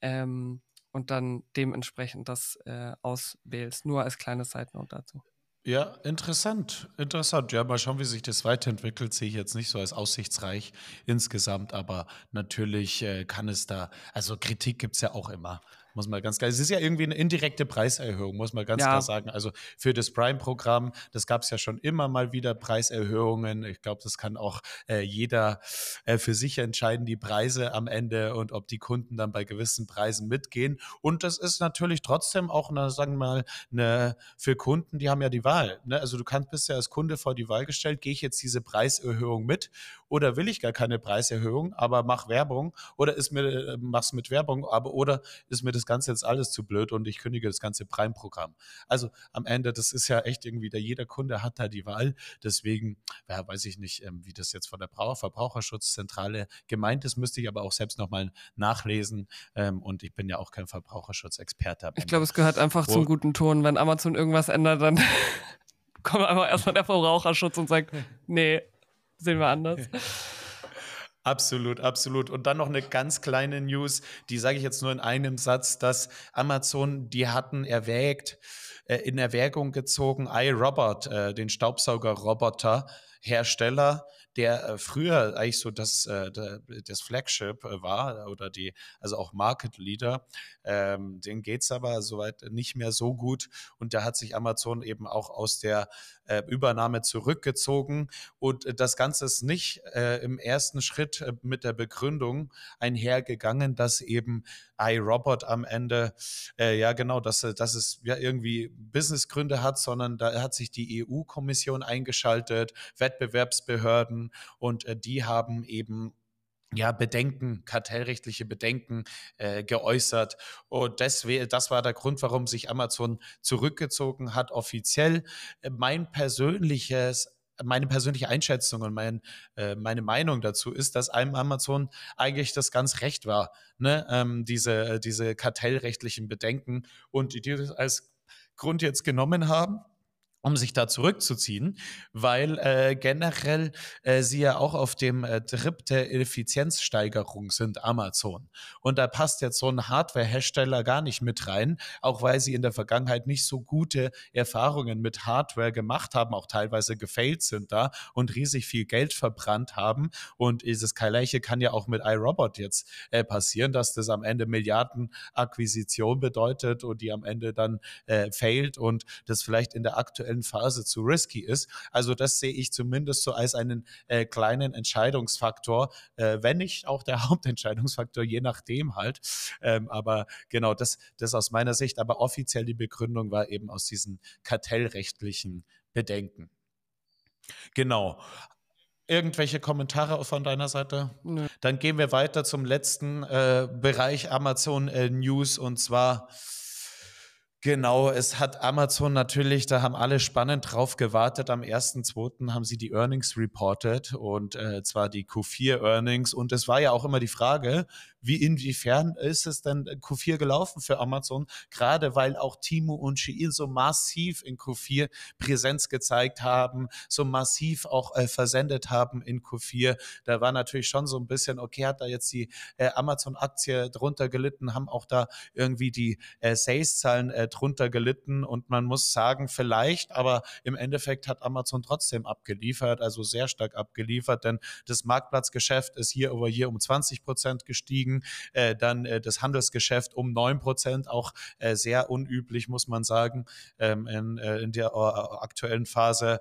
B: Ähm, und dann dementsprechend das äh, auswählst. Nur als kleine Side Note dazu.
A: Ja, interessant, interessant. Ja, mal schauen, wie sich das weiterentwickelt. Sehe ich jetzt nicht so als aussichtsreich insgesamt, aber natürlich äh, kann es da, also Kritik gibt es ja auch immer muss man ganz klar. Es ist ja irgendwie eine indirekte Preiserhöhung, muss man ganz ja. klar sagen. Also für das Prime-Programm, das gab es ja schon immer mal wieder Preiserhöhungen. Ich glaube, das kann auch äh, jeder äh, für sich entscheiden, die Preise am Ende und ob die Kunden dann bei gewissen Preisen mitgehen. Und das ist natürlich trotzdem auch, eine, sagen wir mal, eine, für Kunden, die haben ja die Wahl. Ne? Also du kannst, bist ja als Kunde vor die Wahl gestellt, gehe ich jetzt diese Preiserhöhung mit oder will ich gar keine Preiserhöhung, aber mach Werbung oder ist mir, äh, mach's mit Werbung, aber oder ist mir das Ganze jetzt alles zu blöd und ich kündige das ganze Prime-Programm. Also am Ende, das ist ja echt irgendwie, da jeder Kunde hat da die Wahl. Deswegen, ja, weiß ich nicht, ähm, wie das jetzt von der Verbraucherschutzzentrale gemeint ist, müsste ich aber auch selbst nochmal nachlesen. Ähm, und ich bin ja auch kein Verbraucherschutzexperte.
B: Ich glaube, es gehört einfach Wo zum guten Ton. Wenn Amazon irgendwas ändert, dann kommt einfach erstmal der Verbraucherschutz und sagt, nee, sehen wir anders.
A: Absolut, absolut. Und dann noch eine ganz kleine News, die sage ich jetzt nur in einem Satz, dass Amazon, die hatten erwägt, äh, in Erwägung gezogen, iRobot, äh, den Staubsaugerroboter, Hersteller, der äh, früher eigentlich so das, äh, das Flagship äh, war oder die, also auch Market Leader, ähm, den es aber soweit nicht mehr so gut und da hat sich Amazon eben auch aus der äh, Übernahme zurückgezogen und das Ganze ist nicht äh, im ersten Schritt äh, mit der Begründung einhergegangen, dass eben iRobot am Ende, äh, ja genau, dass, dass es ja irgendwie Businessgründe hat, sondern da hat sich die EU-Kommission eingeschaltet, Wettbewerbsbehörden und äh, die haben eben ja, Bedenken, kartellrechtliche Bedenken äh, geäußert. Und deswegen, das war der Grund, warum sich Amazon zurückgezogen hat, offiziell. Mein persönliches meine persönliche Einschätzung und mein, äh, meine Meinung dazu ist, dass einem Amazon eigentlich das ganz recht war, ne? ähm, diese, diese kartellrechtlichen Bedenken und die das als Grund jetzt genommen haben um sich da zurückzuziehen, weil äh, generell äh, sie ja auch auf dem äh, Trip der Effizienzsteigerung sind, Amazon. Und da passt jetzt so ein Hardware-Hersteller gar nicht mit rein, auch weil sie in der Vergangenheit nicht so gute Erfahrungen mit Hardware gemacht haben, auch teilweise gefailt sind da und riesig viel Geld verbrannt haben. Und dieses Gleiche kann ja auch mit iRobot jetzt äh, passieren, dass das am Ende Milliarden Akquisition bedeutet und die am Ende dann äh, failt und das vielleicht in der aktuellen aktuellen Phase zu risky ist. Also das sehe ich zumindest so als einen äh, kleinen Entscheidungsfaktor, äh, wenn nicht auch der Hauptentscheidungsfaktor, je nachdem halt. Ähm, aber genau, das, das aus meiner Sicht. Aber offiziell die Begründung war eben aus diesen kartellrechtlichen Bedenken. Genau. Irgendwelche Kommentare von deiner Seite? Nö. Dann gehen wir weiter zum letzten äh, Bereich Amazon äh, News und zwar Genau, es hat Amazon natürlich, da haben alle spannend drauf gewartet. Am 1.2. haben sie die Earnings reported und äh, zwar die Q4 Earnings. Und es war ja auch immer die Frage, wie inwiefern ist es denn Q4 gelaufen für Amazon? Gerade weil auch Timo und Shein so massiv in Q4 Präsenz gezeigt haben, so massiv auch äh, versendet haben in Q4. Da war natürlich schon so ein bisschen, okay, hat da jetzt die äh, Amazon-Aktie drunter gelitten, haben auch da irgendwie die äh, Sales-Zahlen äh, drunter gelitten und man muss sagen, vielleicht, aber im Endeffekt hat Amazon trotzdem abgeliefert, also sehr stark abgeliefert, denn das Marktplatzgeschäft ist hier over hier um 20 Prozent gestiegen gestiegen. Äh, dann äh, das Handelsgeschäft um neun Prozent, auch äh, sehr unüblich, muss man sagen, ähm, in, äh, in der äh, aktuellen Phase.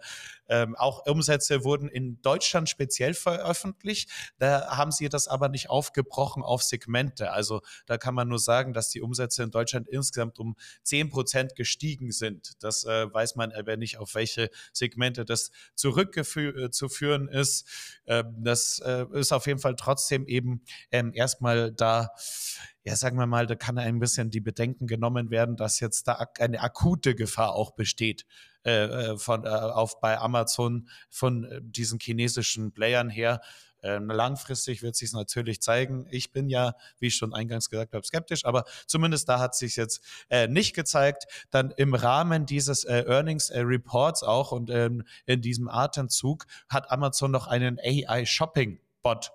A: Ähm, auch Umsätze wurden in Deutschland speziell veröffentlicht. Da haben sie das aber nicht aufgebrochen auf Segmente. Also da kann man nur sagen, dass die Umsätze in Deutschland insgesamt um zehn Prozent gestiegen sind. Das äh, weiß man aber nicht, auf welche Segmente das zurückzuführen äh, ist. Ähm, das äh, ist auf jeden Fall trotzdem eben ähm, erstmal da, ja, sagen wir mal, da kann ein bisschen die Bedenken genommen werden, dass jetzt da eine akute Gefahr auch besteht äh, äh von äh, auf bei Amazon von äh, diesen chinesischen Playern her. Ähm, langfristig wird sich natürlich zeigen. Ich bin ja, wie ich schon eingangs gesagt habe, skeptisch, aber zumindest da hat sich jetzt äh, nicht gezeigt. Dann im Rahmen dieses äh, Earnings äh, Reports auch und ähm, in diesem Atemzug hat Amazon noch einen AI Shopping Bot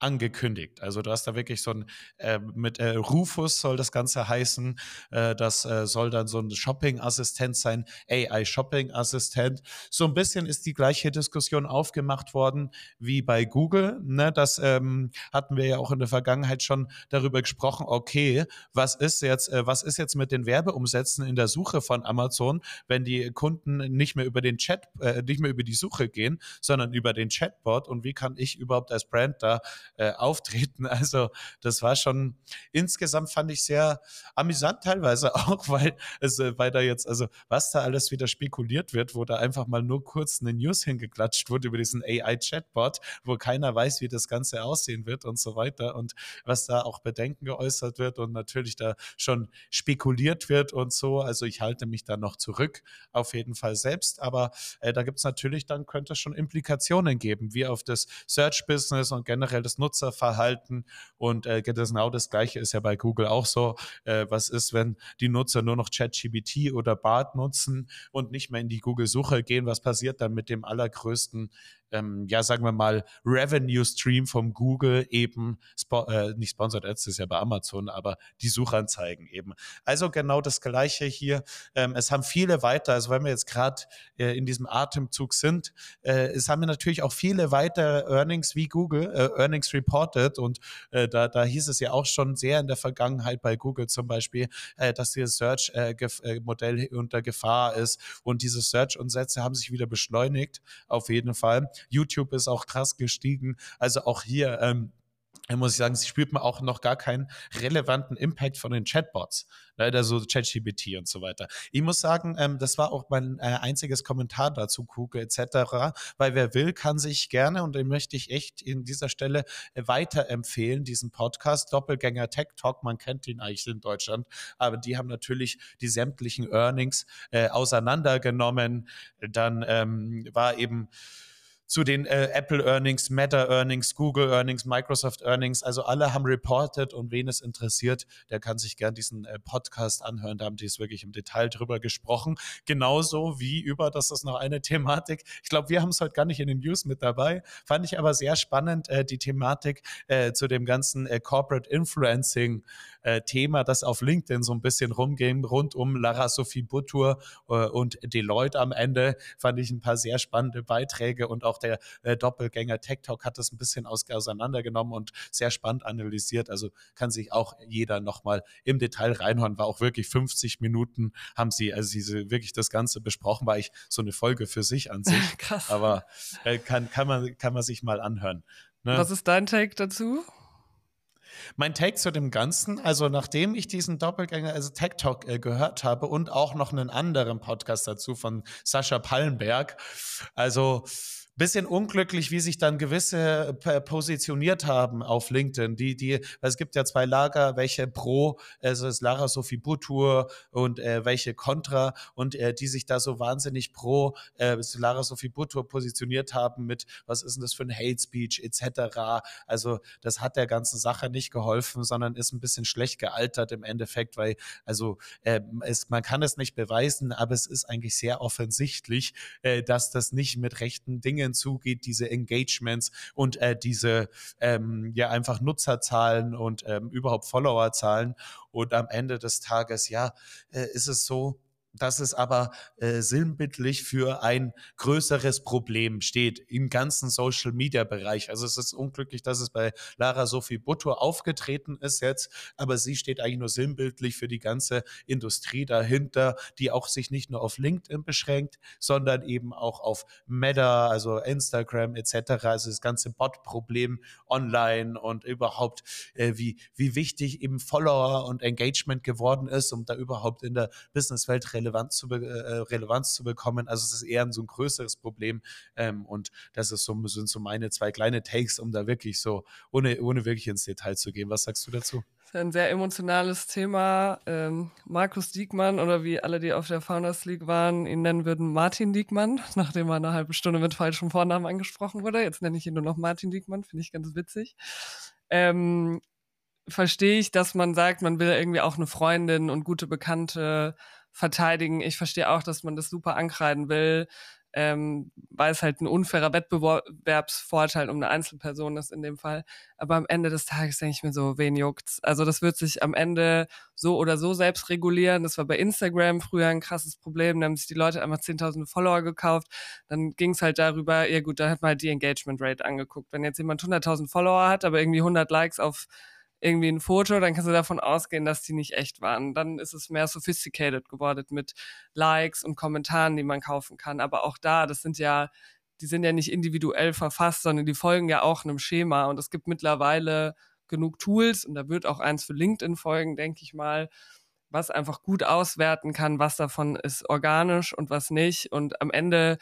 A: angekündigt. Also du hast da wirklich so ein, äh, mit äh, Rufus soll das Ganze heißen, äh, das äh, soll dann so ein Shopping-Assistent sein, AI-Shopping-Assistent. So ein bisschen ist die gleiche Diskussion aufgemacht worden wie bei Google. Ne? Das ähm, hatten wir ja auch in der Vergangenheit schon darüber gesprochen, okay, was ist jetzt, äh, was ist jetzt mit den Werbeumsätzen in der Suche von Amazon, wenn die Kunden nicht mehr über den Chat, äh, nicht mehr über die Suche gehen, sondern über den Chatbot und wie kann ich überhaupt als Brand da äh, auftreten. Also das war schon insgesamt fand ich sehr amüsant teilweise auch, weil es, äh, weil da jetzt, also was da alles wieder spekuliert wird, wo da einfach mal nur kurz eine News hingeklatscht wurde über diesen AI-Chatbot, wo keiner weiß, wie das Ganze aussehen wird und so weiter und was da auch Bedenken geäußert wird und natürlich da schon spekuliert wird und so. Also ich halte mich da noch zurück, auf jeden Fall selbst, aber äh, da gibt es natürlich dann, könnte es schon Implikationen geben, wie auf das Search-Business und generell das Nutzen Nutzerverhalten und äh, genau das Gleiche ist ja bei Google auch so. Äh, was ist, wenn die Nutzer nur noch ChatGPT oder BART nutzen und nicht mehr in die Google-Suche gehen? Was passiert dann mit dem allergrößten ähm, ja, sagen wir mal, Revenue Stream vom Google eben, spo äh, nicht Sponsored Ads, das ist ja bei Amazon, aber die Suchanzeigen eben. Also genau das Gleiche hier. Ähm, es haben viele weiter, also wenn wir jetzt gerade äh, in diesem Atemzug sind, äh, es haben natürlich auch viele weitere Earnings wie Google, äh, Earnings reported und äh, da, da hieß es ja auch schon sehr in der Vergangenheit bei Google zum Beispiel, äh, dass dieses Search-Modell äh, unter Gefahr ist und diese Search-Umsätze haben sich wieder beschleunigt, auf jeden Fall. YouTube ist auch krass gestiegen. Also auch hier ähm, muss ich sagen, sie spürt man auch noch gar keinen relevanten Impact von den Chatbots, ne, also ChatGPT und so weiter. Ich muss sagen, ähm, das war auch mein äh, einziges Kommentar dazu, Kuke etc., weil wer will, kann sich gerne, und den möchte ich echt in dieser Stelle äh, weiterempfehlen, diesen Podcast, Doppelgänger Tech Talk, man kennt ihn eigentlich in Deutschland, aber die haben natürlich die sämtlichen Earnings äh, auseinandergenommen. Dann ähm, war eben zu den äh, Apple Earnings, Meta Earnings, Google Earnings, Microsoft Earnings. Also alle haben reported und wen es interessiert, der kann sich gern diesen äh, Podcast anhören. Da haben die es wirklich im Detail drüber gesprochen. Genauso wie über, das ist noch eine Thematik. Ich glaube, wir haben es heute gar nicht in den News mit dabei. Fand ich aber sehr spannend, äh, die Thematik äh, zu dem ganzen äh, Corporate Influencing äh, Thema, das auf LinkedIn so ein bisschen rumging, rund um Lara Sophie Butur äh, und Deloitte am Ende. Fand ich ein paar sehr spannende Beiträge und auch der äh, Doppelgänger Tech Talk hat das ein bisschen aus, auseinandergenommen und sehr spannend analysiert. Also kann sich auch jeder nochmal im Detail reinhören. War auch wirklich 50 Minuten haben sie, also sie wirklich das Ganze besprochen, war ich so eine Folge für sich an sich. Krass. Aber äh, kann, kann, man, kann man sich mal anhören.
B: Ne? Was ist dein Take dazu?
A: Mein Take zu dem Ganzen, also nachdem ich diesen Doppelgänger, also Tech Talk äh, gehört habe und auch noch einen anderen Podcast dazu von Sascha Pallenberg, also bisschen unglücklich, wie sich dann gewisse äh, positioniert haben auf LinkedIn. Die, die, es gibt ja zwei Lager, welche pro, also es ist Lara Sophie Butur und äh, welche contra und äh, die sich da so wahnsinnig pro äh, Lara Sophie Butur positioniert haben mit, was ist denn das für ein Hate Speech etc. Also das hat der ganzen Sache nicht geholfen, sondern ist ein bisschen schlecht gealtert im Endeffekt, weil also äh, es, man kann es nicht beweisen, aber es ist eigentlich sehr offensichtlich, äh, dass das nicht mit rechten Dingen Zugeht, diese Engagements und äh, diese ähm, ja einfach Nutzerzahlen und ähm, überhaupt Followerzahlen. Und am Ende des Tages, ja, äh, ist es so, dass es aber äh, sinnbildlich für ein größeres Problem steht im ganzen Social Media Bereich. Also es ist unglücklich, dass es bei Lara Sophie Buttur aufgetreten ist jetzt, aber sie steht eigentlich nur sinnbildlich für die ganze Industrie dahinter, die auch sich nicht nur auf LinkedIn beschränkt, sondern eben auch auf Meta, also Instagram etc. Also das ganze Bot-Problem online und überhaupt äh, wie wie wichtig eben Follower und Engagement geworden ist, um da überhaupt in der Businesswelt Relevanz zu, äh, Relevanz zu bekommen. Also es ist eher so ein größeres Problem ähm, und das ist so, sind so meine zwei kleine Takes, um da wirklich so, ohne, ohne wirklich ins Detail zu gehen. Was sagst du dazu?
B: Das ist ein sehr emotionales Thema. Ähm, Markus Diekmann oder wie alle, die auf der Founders League waren, ihn nennen würden Martin Diekmann, nachdem er eine halbe Stunde mit falschem Vornamen angesprochen wurde. Jetzt nenne ich ihn nur noch Martin Diekmann, finde ich ganz witzig. Ähm, verstehe ich, dass man sagt, man will irgendwie auch eine Freundin und gute Bekannte verteidigen. Ich verstehe auch, dass man das super ankreiden will, ähm, weil es halt ein unfairer Wettbewerbsvorteil um eine Einzelperson ist in dem Fall. Aber am Ende des Tages denke ich mir so, wen juckt's? Also das wird sich am Ende so oder so selbst regulieren. Das war bei Instagram früher ein krasses Problem. Da haben sich die Leute einfach 10.000 Follower gekauft. Dann ging es halt darüber, ja gut, da hat man halt die Engagement Rate angeguckt. Wenn jetzt jemand 100.000 Follower hat, aber irgendwie 100 Likes auf irgendwie ein Foto, dann kannst du davon ausgehen, dass die nicht echt waren. Dann ist es mehr sophisticated geworden mit Likes und Kommentaren, die man kaufen kann. Aber auch da, das sind ja, die sind ja nicht individuell verfasst, sondern die folgen ja auch einem Schema. Und es gibt mittlerweile genug Tools und da wird auch eins für LinkedIn folgen, denke ich mal, was einfach gut auswerten kann, was davon ist organisch und was nicht. Und am Ende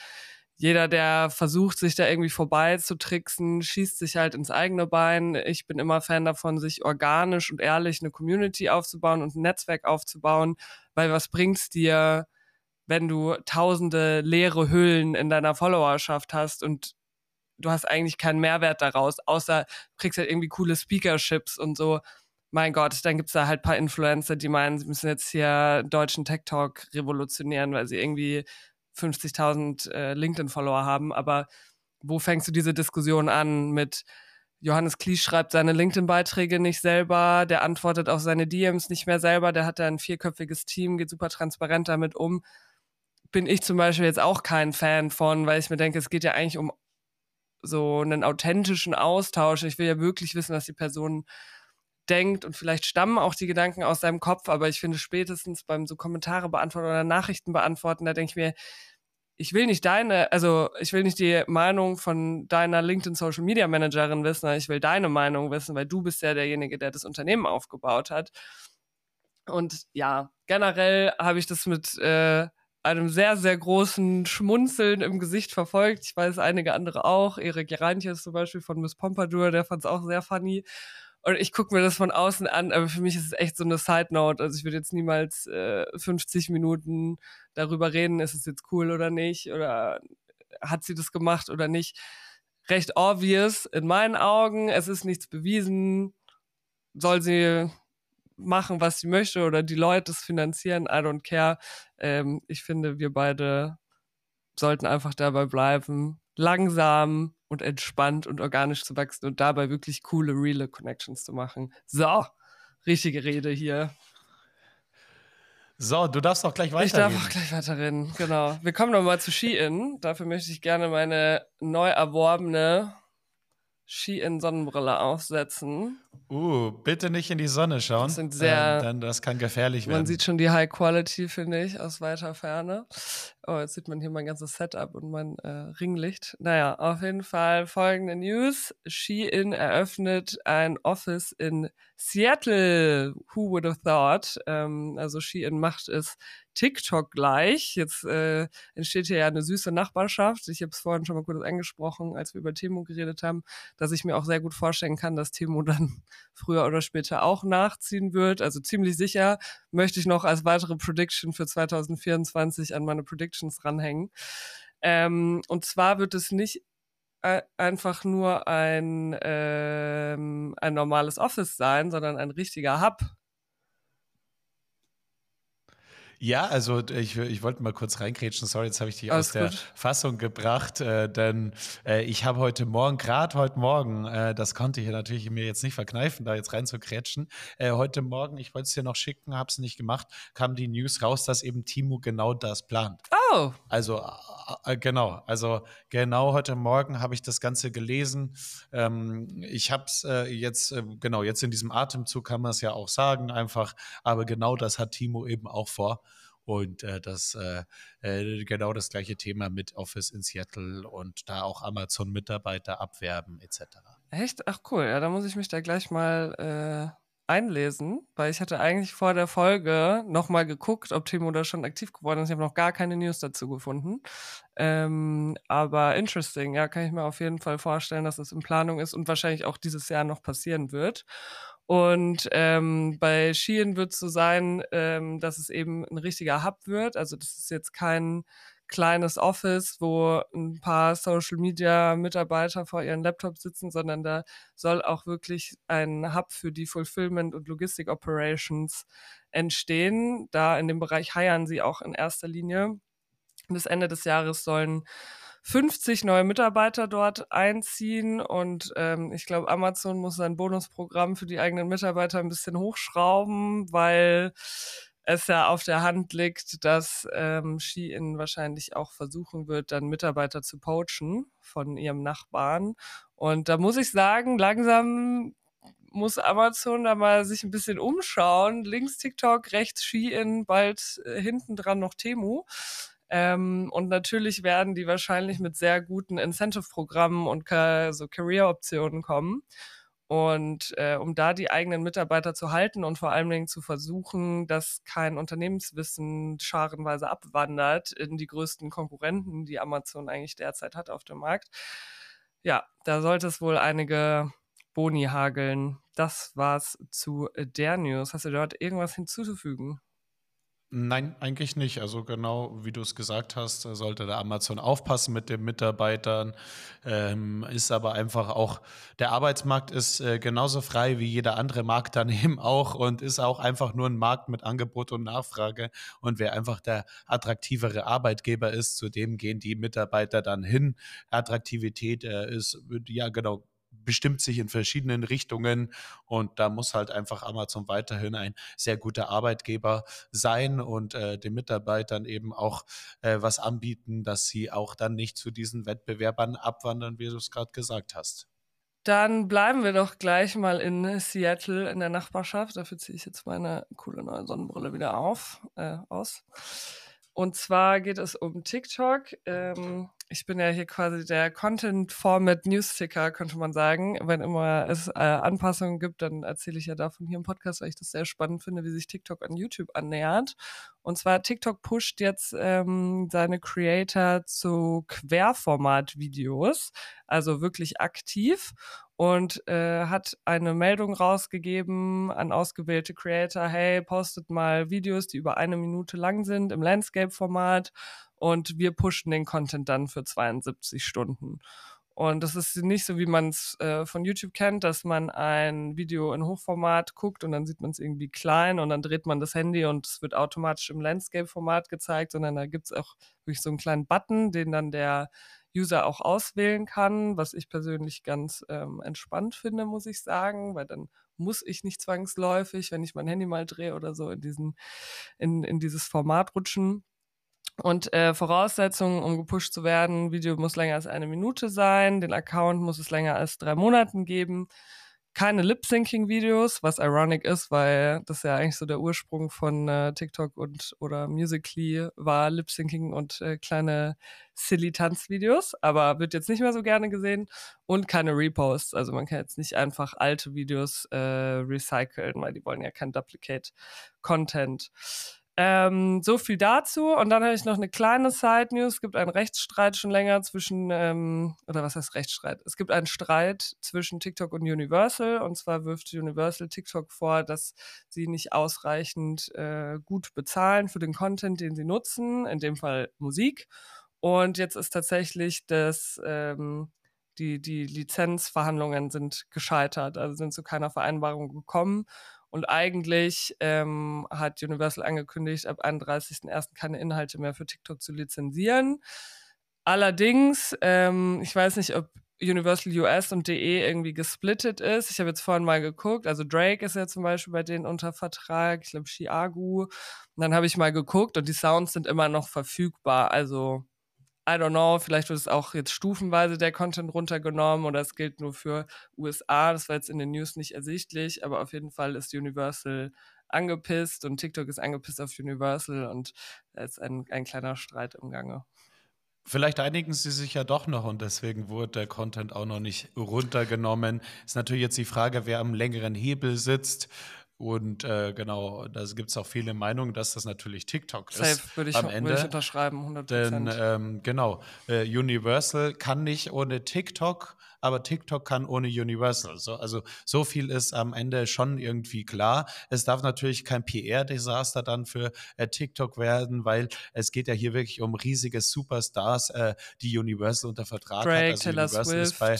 B: jeder, der versucht, sich da irgendwie vorbei zu tricksen, schießt sich halt ins eigene Bein. Ich bin immer Fan davon, sich organisch und ehrlich eine Community aufzubauen und ein Netzwerk aufzubauen, weil was bringt's dir, wenn du tausende leere Hüllen in deiner Followerschaft hast und du hast eigentlich keinen Mehrwert daraus, außer kriegst halt irgendwie coole Speakerships und so. Mein Gott, dann gibt's da halt paar Influencer, die meinen, sie müssen jetzt hier deutschen Tech Talk revolutionieren, weil sie irgendwie 50.000 äh, LinkedIn-Follower haben. Aber wo fängst du diese Diskussion an mit Johannes Klies schreibt seine LinkedIn-Beiträge nicht selber, der antwortet auf seine DMs nicht mehr selber, der hat da ein vierköpfiges Team, geht super transparent damit um. Bin ich zum Beispiel jetzt auch kein Fan von, weil ich mir denke, es geht ja eigentlich um so einen authentischen Austausch. Ich will ja wirklich wissen, was die Person denkt und vielleicht stammen auch die Gedanken aus seinem Kopf, aber ich finde spätestens beim so Kommentare beantworten oder Nachrichten beantworten, da denke ich mir, ich will nicht deine, also ich will nicht die Meinung von deiner LinkedIn Social Media Managerin wissen, ich will deine Meinung wissen, weil du bist ja derjenige, der das Unternehmen aufgebaut hat. Und ja, generell habe ich das mit äh, einem sehr, sehr großen Schmunzeln im Gesicht verfolgt. Ich weiß einige andere auch. Erik Gerantjes zum Beispiel von Miss Pompadour, der fand es auch sehr funny. Und ich gucke mir das von außen an, aber für mich ist es echt so eine Side Note. Also ich würde jetzt niemals äh, 50 Minuten darüber reden, ist es jetzt cool oder nicht oder hat sie das gemacht oder nicht. Recht obvious in meinen Augen. Es ist nichts bewiesen. Soll sie machen, was sie möchte oder die Leute es finanzieren, I don't care. Ähm, ich finde, wir beide sollten einfach dabei bleiben, langsam und entspannt und organisch zu wachsen und dabei wirklich coole, reale Connections zu machen. So, richtige Rede hier.
A: So, du darfst auch gleich weiterreden.
B: Ich darf auch gleich weiterreden, genau. Wir kommen nochmal zu Shein. Dafür möchte ich gerne meine neu erworbene Ski-In-Sonnenbrille aufsetzen.
A: Uh, bitte nicht in die Sonne schauen. Das sind sehr. Ähm, dann das kann gefährlich
B: man
A: werden.
B: Man sieht schon die High Quality, finde ich, aus weiter Ferne. Oh, jetzt sieht man hier mein ganzes Setup und mein äh, Ringlicht. Naja, auf jeden Fall folgende News. Shein eröffnet ein Office in Seattle. Who would have thought? Ähm, also Shein macht es TikTok gleich. Jetzt äh, entsteht hier ja eine süße Nachbarschaft. Ich habe es vorhin schon mal kurz angesprochen, als wir über Timo geredet haben, dass ich mir auch sehr gut vorstellen kann, dass Timo dann früher oder später auch nachziehen wird. Also ziemlich sicher möchte ich noch als weitere Prediction für 2024 an meine Predictions ranhängen. Ähm, und zwar wird es nicht einfach nur ein, ähm, ein normales Office sein, sondern ein richtiger Hub.
A: Ja, also ich, ich wollte mal kurz reingrätschen. Sorry, jetzt habe ich dich Alles aus gut. der Fassung gebracht, äh, denn äh, ich habe heute Morgen, gerade heute Morgen, äh, das konnte ich natürlich mir jetzt nicht verkneifen, da jetzt reinzukrätschen. Äh, heute Morgen, ich wollte es dir noch schicken, habe es nicht gemacht, kam die News raus, dass eben Timo genau das plant.
B: Oh.
A: Also äh, äh, genau, also genau heute Morgen habe ich das Ganze gelesen. Ähm, ich habe es jetzt, genau, jetzt in diesem Atemzug kann man es ja auch sagen, einfach, aber genau das hat Timo eben auch vor. Und äh, das äh, äh, genau das gleiche Thema mit Office in Seattle und da auch Amazon-Mitarbeiter abwerben etc.
B: Echt? Ach cool, ja, da muss ich mich da gleich mal äh, einlesen, weil ich hatte eigentlich vor der Folge nochmal geguckt, ob Timo da schon aktiv geworden ist. Ich habe noch gar keine News dazu gefunden. Ähm, aber interesting, ja, kann ich mir auf jeden Fall vorstellen, dass es in Planung ist und wahrscheinlich auch dieses Jahr noch passieren wird. Und ähm, bei Shein wird es so sein, ähm, dass es eben ein richtiger Hub wird. Also das ist jetzt kein kleines Office, wo ein paar Social Media Mitarbeiter vor ihren Laptops sitzen, sondern da soll auch wirklich ein Hub für die Fulfillment und Logistik Operations entstehen. Da in dem Bereich heiern sie auch in erster Linie. Bis Ende des Jahres sollen 50 neue Mitarbeiter dort einziehen und ähm, ich glaube, Amazon muss sein Bonusprogramm für die eigenen Mitarbeiter ein bisschen hochschrauben, weil es ja auf der Hand liegt, dass ähm, Shein wahrscheinlich auch versuchen wird, dann Mitarbeiter zu poachen von ihrem Nachbarn. Und da muss ich sagen, langsam muss Amazon da mal sich ein bisschen umschauen. Links TikTok, rechts Shein, bald äh, hinten dran noch Temu. Ähm, und natürlich werden die wahrscheinlich mit sehr guten Incentive-Programmen und so Career-Optionen kommen. Und äh, um da die eigenen Mitarbeiter zu halten und vor allen Dingen zu versuchen, dass kein Unternehmenswissen scharenweise abwandert in die größten Konkurrenten, die Amazon eigentlich derzeit hat auf dem Markt. Ja, da sollte es wohl einige Boni hageln. Das war's zu der News. Hast du dort irgendwas hinzuzufügen?
A: Nein, eigentlich nicht. Also genau wie du es gesagt hast, sollte der Amazon aufpassen mit den Mitarbeitern. Ähm, ist aber einfach auch, der Arbeitsmarkt ist äh, genauso frei wie jeder andere Markt daneben auch und ist auch einfach nur ein Markt mit Angebot und Nachfrage. Und wer einfach der attraktivere Arbeitgeber ist, zu dem gehen die Mitarbeiter dann hin. Attraktivität äh, ist, ja genau, bestimmt sich in verschiedenen Richtungen und da muss halt einfach Amazon weiterhin ein sehr guter Arbeitgeber sein und äh, den Mitarbeitern eben auch äh, was anbieten, dass sie auch dann nicht zu diesen Wettbewerbern abwandern, wie du es gerade gesagt hast.
B: Dann bleiben wir doch gleich mal in Seattle in der Nachbarschaft. Dafür ziehe ich jetzt meine coole neue Sonnenbrille wieder auf, äh, aus. Und zwar geht es um TikTok. Ähm, ich bin ja hier quasi der Content Format Newsticker, könnte man sagen. Wenn immer es äh, Anpassungen gibt, dann erzähle ich ja davon hier im Podcast, weil ich das sehr spannend finde, wie sich TikTok an YouTube annähert. Und zwar TikTok pusht jetzt ähm, seine Creator zu Querformat-Videos, also wirklich aktiv und äh, hat eine Meldung rausgegeben an ausgewählte Creator, hey, postet mal Videos, die über eine Minute lang sind im Landscape-Format und wir pushen den Content dann für 72 Stunden. Und das ist nicht so, wie man es äh, von YouTube kennt, dass man ein Video in Hochformat guckt und dann sieht man es irgendwie klein und dann dreht man das Handy und es wird automatisch im Landscape-Format gezeigt, sondern da gibt es auch wirklich so einen kleinen Button, den dann der User auch auswählen kann, was ich persönlich ganz ähm, entspannt finde, muss ich sagen, weil dann muss ich nicht zwangsläufig, wenn ich mein Handy mal drehe oder so, in diesen, in, in dieses Format rutschen. Und äh, Voraussetzungen, um gepusht zu werden, Video muss länger als eine Minute sein, den Account muss es länger als drei Monaten geben, keine Lip-Syncing-Videos, was ironic ist, weil das ja eigentlich so der Ursprung von äh, TikTok und oder Musically war Lip-Syncing und äh, kleine silly Tanzvideos, aber wird jetzt nicht mehr so gerne gesehen und keine Reposts, also man kann jetzt nicht einfach alte Videos äh, recyceln, weil die wollen ja kein Duplicate Content. Ähm, so viel dazu. Und dann habe ich noch eine kleine Side News. Es gibt einen Rechtsstreit schon länger zwischen, ähm, oder was heißt Rechtsstreit? Es gibt einen Streit zwischen TikTok und Universal. Und zwar wirft Universal TikTok vor, dass sie nicht ausreichend äh, gut bezahlen für den Content, den sie nutzen, in dem Fall Musik. Und jetzt ist tatsächlich das, ähm, die, die Lizenzverhandlungen sind gescheitert, also sind zu keiner Vereinbarung gekommen. Und eigentlich ähm, hat Universal angekündigt, ab 31.01. keine Inhalte mehr für TikTok zu lizenzieren. Allerdings, ähm, ich weiß nicht, ob Universal US und DE irgendwie gesplittet ist. Ich habe jetzt vorhin mal geguckt. Also Drake ist ja zum Beispiel bei denen unter Vertrag. Ich glaube Chiagu. Und dann habe ich mal geguckt und die Sounds sind immer noch verfügbar. Also I don't know, vielleicht wird es auch jetzt stufenweise der Content runtergenommen oder es gilt nur für USA. Das war jetzt in den News nicht ersichtlich, aber auf jeden Fall ist Universal angepisst und TikTok ist angepisst auf Universal und da ist ein, ein kleiner Streit im Gange.
A: Vielleicht einigen sie sich ja doch noch und deswegen wurde der Content auch noch nicht runtergenommen. Ist natürlich jetzt die Frage, wer am längeren Hebel sitzt. Und äh, genau, da gibt es auch viele Meinungen, dass das natürlich TikTok
B: Safe, ist. würde ich, am Ende. Würde ich unterschreiben, 100%.
A: Denn ähm, genau, äh, Universal kann nicht ohne TikTok, aber TikTok kann ohne Universal. So, also so viel ist am Ende schon irgendwie klar. Es darf natürlich kein PR-Desaster dann für äh, TikTok werden, weil es geht ja hier wirklich um riesige Superstars, äh, die Universal unter Vertrag
B: Drake,
A: hat.
B: Also Taylor Universal
A: Swift. ist bei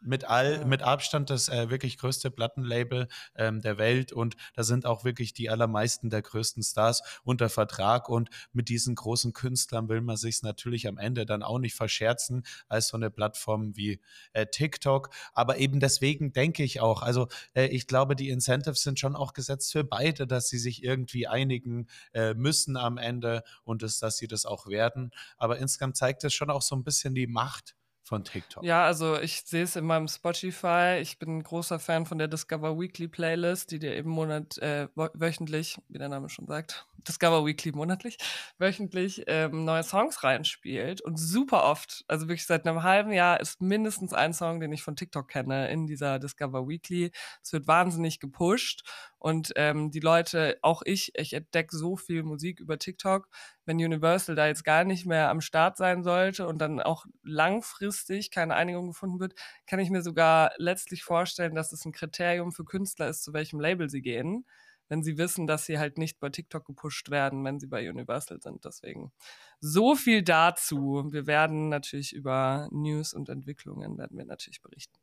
A: mit all, mit Abstand das äh, wirklich größte Plattenlabel ähm, der Welt. Und da sind auch wirklich die allermeisten der größten Stars unter Vertrag. Und mit diesen großen Künstlern will man sich natürlich am Ende dann auch nicht verscherzen als so eine Plattform wie äh, TikTok, aber eben deswegen denke ich auch, also äh, ich glaube, die Incentives sind schon auch gesetzt für beide, dass sie sich irgendwie einigen äh, müssen am Ende und es, dass sie das auch werden, aber insgesamt zeigt es schon auch so ein bisschen die Macht von TikTok.
B: Ja, also ich sehe es in meinem Spotify. Ich bin ein großer Fan von der Discover Weekly Playlist, die dir eben monat, äh, wöchentlich, wie der Name schon sagt, Discover Weekly monatlich, wöchentlich ähm, neue Songs reinspielt. Und super oft, also wirklich seit einem halben Jahr, ist mindestens ein Song, den ich von TikTok kenne, in dieser Discover Weekly. Es wird wahnsinnig gepusht. Und ähm, die Leute, auch ich, ich entdecke so viel Musik über TikTok. Wenn Universal da jetzt gar nicht mehr am Start sein sollte und dann auch langfristig keine Einigung gefunden wird, kann ich mir sogar letztlich vorstellen, dass es ein Kriterium für Künstler ist, zu welchem Label sie gehen wenn sie wissen, dass sie halt nicht bei TikTok gepusht werden, wenn sie bei Universal sind. Deswegen so viel dazu. Wir werden natürlich über News und Entwicklungen werden wir natürlich berichten.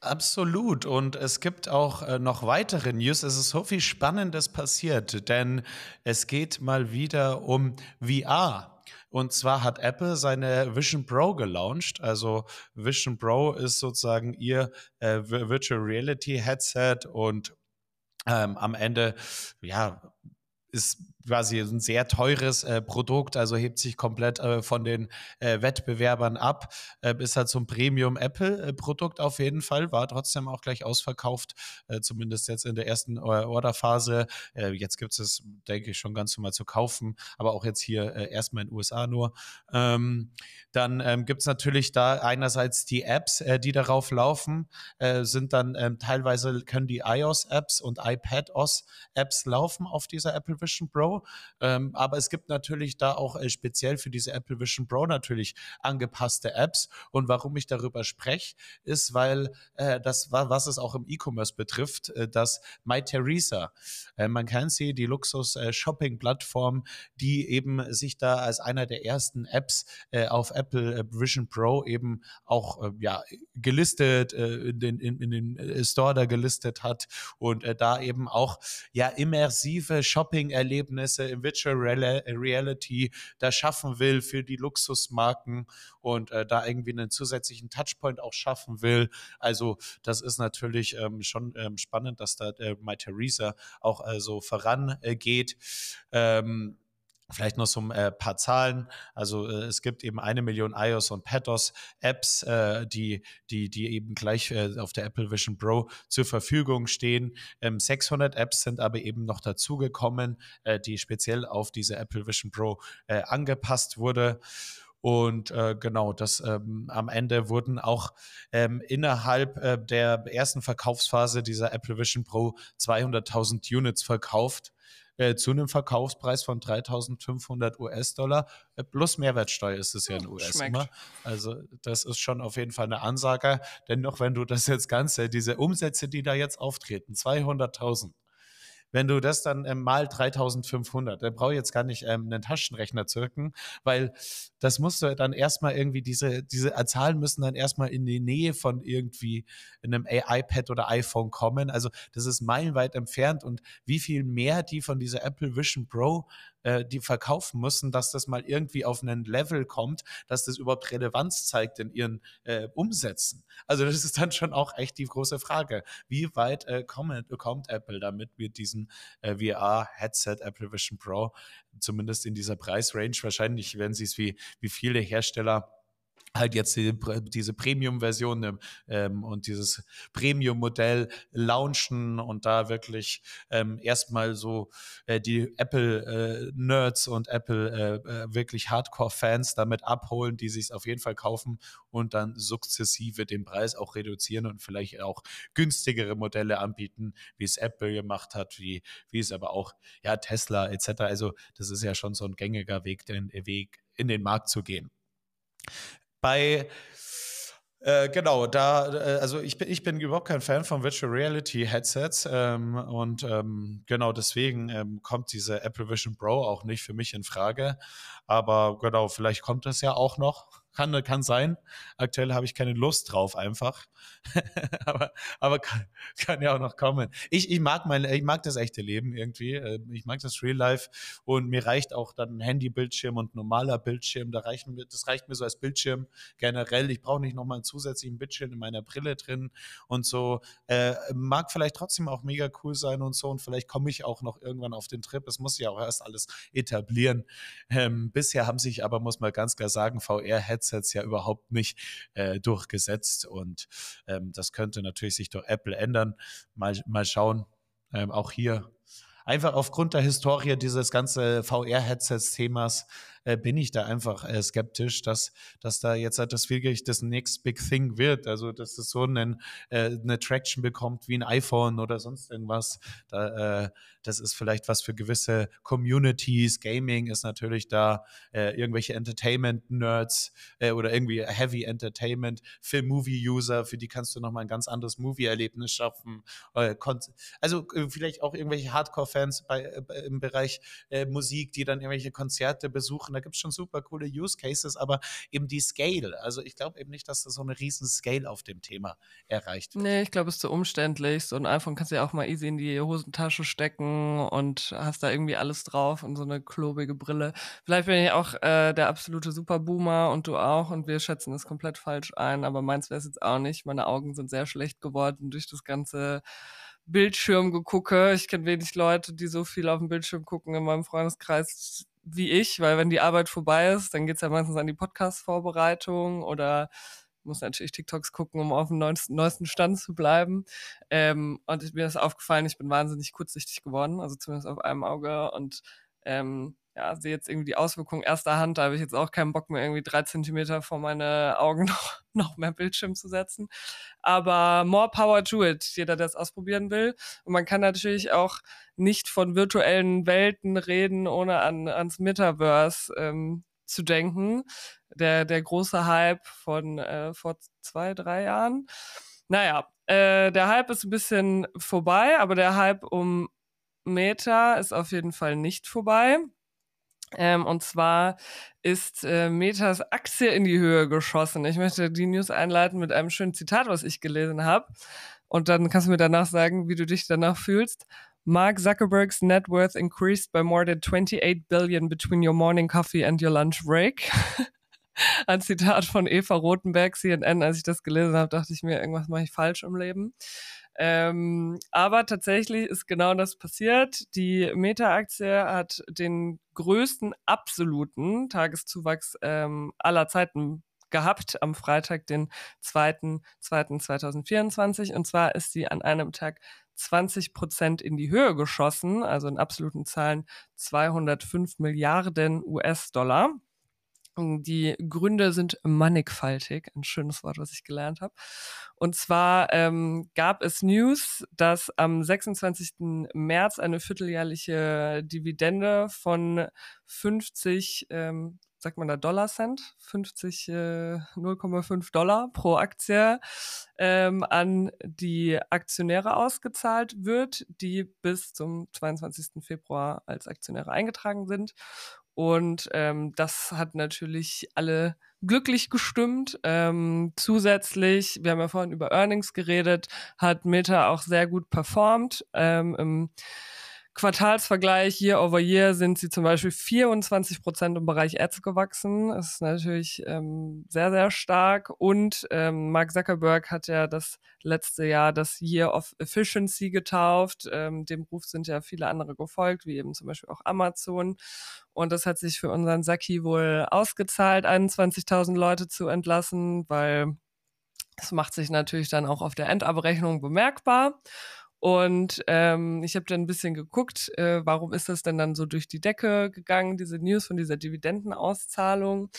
A: Absolut. Und es gibt auch äh, noch weitere News. Es ist so viel Spannendes passiert, denn es geht mal wieder um VR. Und zwar hat Apple seine Vision Pro gelauncht. Also Vision Pro ist sozusagen ihr äh, Virtual Reality Headset und ähm, am Ende, ja, ist quasi ein sehr teures äh, Produkt, also hebt sich komplett äh, von den äh, Wettbewerbern ab. Äh, ist halt so ein Premium-Apple-Produkt auf jeden Fall, war trotzdem auch gleich ausverkauft, äh, zumindest jetzt in der ersten äh, Orderphase. Äh, jetzt gibt es, denke ich, schon ganz normal zu kaufen, aber auch jetzt hier äh, erstmal in den USA nur. Ähm, dann ähm, gibt es natürlich da einerseits die Apps, äh, die darauf laufen, äh, sind dann ähm, teilweise können die iOS-Apps und iPadOS-Apps laufen auf dieser Apple Vision Pro. Ähm, aber es gibt natürlich da auch äh, speziell für diese Apple Vision Pro natürlich angepasste Apps. Und warum ich darüber spreche, ist, weil äh, das was es auch im E-Commerce betrifft, äh, dass MyTheresa, äh, man kennt sie, die Luxus-Shopping-Plattform, äh, die eben sich da als einer der ersten Apps äh, auf Apple äh, Vision Pro eben auch ja, gelistet, in den, in, in den Store da gelistet hat und da eben auch ja immersive Shopping-Erlebnisse Erlebnisse im Virtual Reality da schaffen will für die Luxusmarken und äh, da irgendwie einen zusätzlichen Touchpoint auch schaffen will. Also das ist natürlich ähm, schon ähm, spannend, dass da äh, My Theresa auch äh, so vorangeht. Ähm, Vielleicht noch so ein äh, paar Zahlen. Also äh, es gibt eben eine Million iOS und PatOS Apps, äh, die, die, die eben gleich äh, auf der Apple Vision Pro zur Verfügung stehen. Ähm, 600 Apps sind aber eben noch dazugekommen, die speziell auf diese Apple Vision Pro angepasst wurde. Und äh, genau, das ähm, am Ende wurden auch ähm, innerhalb äh, der ersten Verkaufsphase dieser Apple Vision Pro 200.000 Units verkauft äh, zu einem Verkaufspreis von 3.500 US-Dollar äh, plus Mehrwertsteuer ist es ja in US Schmeckt. immer. Also das ist schon auf jeden Fall eine Ansage. Denn noch wenn du das jetzt Ganze, diese Umsätze, die da jetzt auftreten, 200.000, wenn du das dann ähm, mal 3500, dann brauche ich jetzt gar nicht ähm, einen Taschenrechner zirken, weil das musst du dann erstmal irgendwie, diese, diese Zahlen müssen dann erstmal in die Nähe von irgendwie einem iPad oder iPhone kommen. Also das ist meilenweit entfernt und wie viel mehr die von dieser Apple Vision Pro äh, die verkaufen müssen, dass das mal irgendwie auf einen Level kommt, dass das überhaupt Relevanz zeigt in ihren äh, Umsätzen. Also das ist dann schon auch echt die große Frage. Wie weit äh, kommt, kommt Apple damit mit diesem äh, VR-Headset Apple Vision Pro, zumindest in dieser Preisrange? Wahrscheinlich werden sie es wie, wie viele Hersteller halt jetzt die, diese Premium-Version ähm, ähm, und dieses Premium-Modell launchen und da wirklich ähm, erstmal so äh, die Apple-Nerds äh, und Apple äh, äh, wirklich Hardcore-Fans damit abholen, die sich auf jeden Fall kaufen und dann sukzessive den Preis auch reduzieren und vielleicht auch günstigere Modelle anbieten, wie es Apple gemacht hat, wie, wie es aber auch ja Tesla etc. Also das ist ja schon so ein gängiger Weg, den Weg in den Markt zu gehen. Bei äh, genau, da, äh, also ich bin, ich bin überhaupt kein Fan von Virtual Reality Headsets ähm, und ähm, genau deswegen ähm, kommt diese Apple Vision Pro auch nicht für mich in Frage. Aber genau, vielleicht kommt das ja auch noch. Kann, kann sein. Aktuell habe ich keine Lust drauf einfach. aber aber kann, kann, ja auch noch kommen. Ich, ich, mag mein, ich mag das echte Leben irgendwie. Äh, ich mag das Real Life und mir reicht auch dann ein Handybildschirm und normaler Bildschirm. Da reichen mir, das reicht mir so als Bildschirm generell. Ich brauche nicht nochmal einen zusätzlichen Bildschirm in meiner Brille drin und so. Äh, mag vielleicht trotzdem auch mega cool sein und so. Und vielleicht komme ich auch noch irgendwann auf den Trip. Es muss sich auch erst alles etablieren. Ähm, bisher haben sich aber, muss man ganz klar sagen, VR-Headsets Headsets ja überhaupt nicht äh, durchgesetzt. Und ähm, das könnte natürlich sich durch Apple ändern. Mal, mal schauen. Ähm, auch hier einfach aufgrund der Historie dieses ganze VR-Headsets-Themas äh, bin ich da einfach äh, skeptisch, dass, dass da jetzt halt das wirklich das Next Big Thing wird. Also, dass es so einen, äh, eine Traction bekommt wie ein iPhone oder sonst irgendwas. Da, äh, das ist vielleicht was für gewisse Communities. Gaming ist natürlich da, äh, irgendwelche Entertainment-Nerds äh, oder irgendwie Heavy Entertainment, Film-Movie-User, für die kannst du nochmal ein ganz anderes Movie-Erlebnis schaffen. Äh, also äh, vielleicht auch irgendwelche Hardcore-Fans im Bereich Musik, die dann irgendwelche Konzerte besuchen. Da gibt es schon super coole Use Cases, aber eben die Scale. Also ich glaube eben nicht, dass da so eine riesen Scale auf dem Thema erreicht
B: wird. Nee, ich glaube, es ist zu umständlich. So ein iPhone kannst du ja auch mal easy in die Hosentasche stecken und hast da irgendwie alles drauf und so eine klobige Brille. Vielleicht bin ich auch äh, der absolute Superboomer und du auch und wir schätzen es komplett falsch ein, aber meins wäre es jetzt auch nicht. Meine Augen sind sehr schlecht geworden durch das ganze Bildschirm gegucke. Ich kenne wenig Leute, die so viel auf dem Bildschirm gucken in meinem Freundeskreis wie ich, weil wenn die Arbeit vorbei ist, dann geht's ja meistens an die Podcast-Vorbereitung oder muss natürlich TikToks gucken, um auf dem neuesten, Stand zu bleiben. Ähm, und mir ist aufgefallen, ich bin wahnsinnig kurzsichtig geworden, also zumindest auf einem Auge und ähm, ja, sehe jetzt irgendwie die Auswirkungen erster Hand. Da habe ich jetzt auch keinen Bock mehr, irgendwie drei Zentimeter vor meine Augen noch, noch mehr Bildschirm zu setzen. Aber more power to it, jeder, der es ausprobieren will. Und man kann natürlich auch nicht von virtuellen Welten reden, ohne an, ans Metaverse ähm, zu denken. Der, der große Hype von äh, vor zwei, drei Jahren. Naja, äh, der Hype ist ein bisschen vorbei, aber der Hype um Meta ist auf jeden Fall nicht vorbei. Ähm, und zwar ist äh, Metas Aktie in die Höhe geschossen. Ich möchte die News einleiten mit einem schönen Zitat, was ich gelesen habe. Und dann kannst du mir danach sagen, wie du dich danach fühlst. Mark Zuckerberg's net worth increased by more than 28 billion between your morning coffee and your lunch break. Ein Zitat von Eva Rotenberg, CNN. Als ich das gelesen habe, dachte ich mir, irgendwas mache ich falsch im Leben. Ähm, aber tatsächlich ist genau das passiert. Die Meta-Aktie hat den größten absoluten Tageszuwachs ähm, aller Zeiten gehabt am Freitag, den 2.2.2024. Und zwar ist sie an einem Tag 20 Prozent in die Höhe geschossen, also in absoluten Zahlen 205 Milliarden US-Dollar. Die Gründe sind mannigfaltig, ein schönes Wort, was ich gelernt habe. Und zwar ähm, gab es News, dass am 26. März eine vierteljährliche Dividende von 50, ähm, sagt man da Dollar Cent, 50, äh, 0,5 Dollar pro Aktie ähm, an die Aktionäre ausgezahlt wird, die bis zum 22. Februar als Aktionäre eingetragen sind. Und ähm, das hat natürlich alle glücklich gestimmt. Ähm, zusätzlich, wir haben ja vorhin über Earnings geredet, hat Meta auch sehr gut performt. Ähm, Im Quartalsvergleich Year over Year sind sie zum Beispiel 24 Prozent im Bereich Ads gewachsen. Das ist natürlich ähm, sehr, sehr stark. Und ähm, Mark Zuckerberg hat ja das letzte Jahr das Year of Efficiency getauft. Ähm, dem Ruf sind ja viele andere gefolgt, wie eben zum Beispiel auch Amazon. Und das hat sich für unseren Saki wohl ausgezahlt, 21.000 Leute zu entlassen, weil es macht sich natürlich dann auch auf der Endabrechnung bemerkbar. Und ähm, ich habe dann ein bisschen geguckt, äh, warum ist das denn dann so durch die Decke gegangen, diese News von dieser Dividendenauszahlung.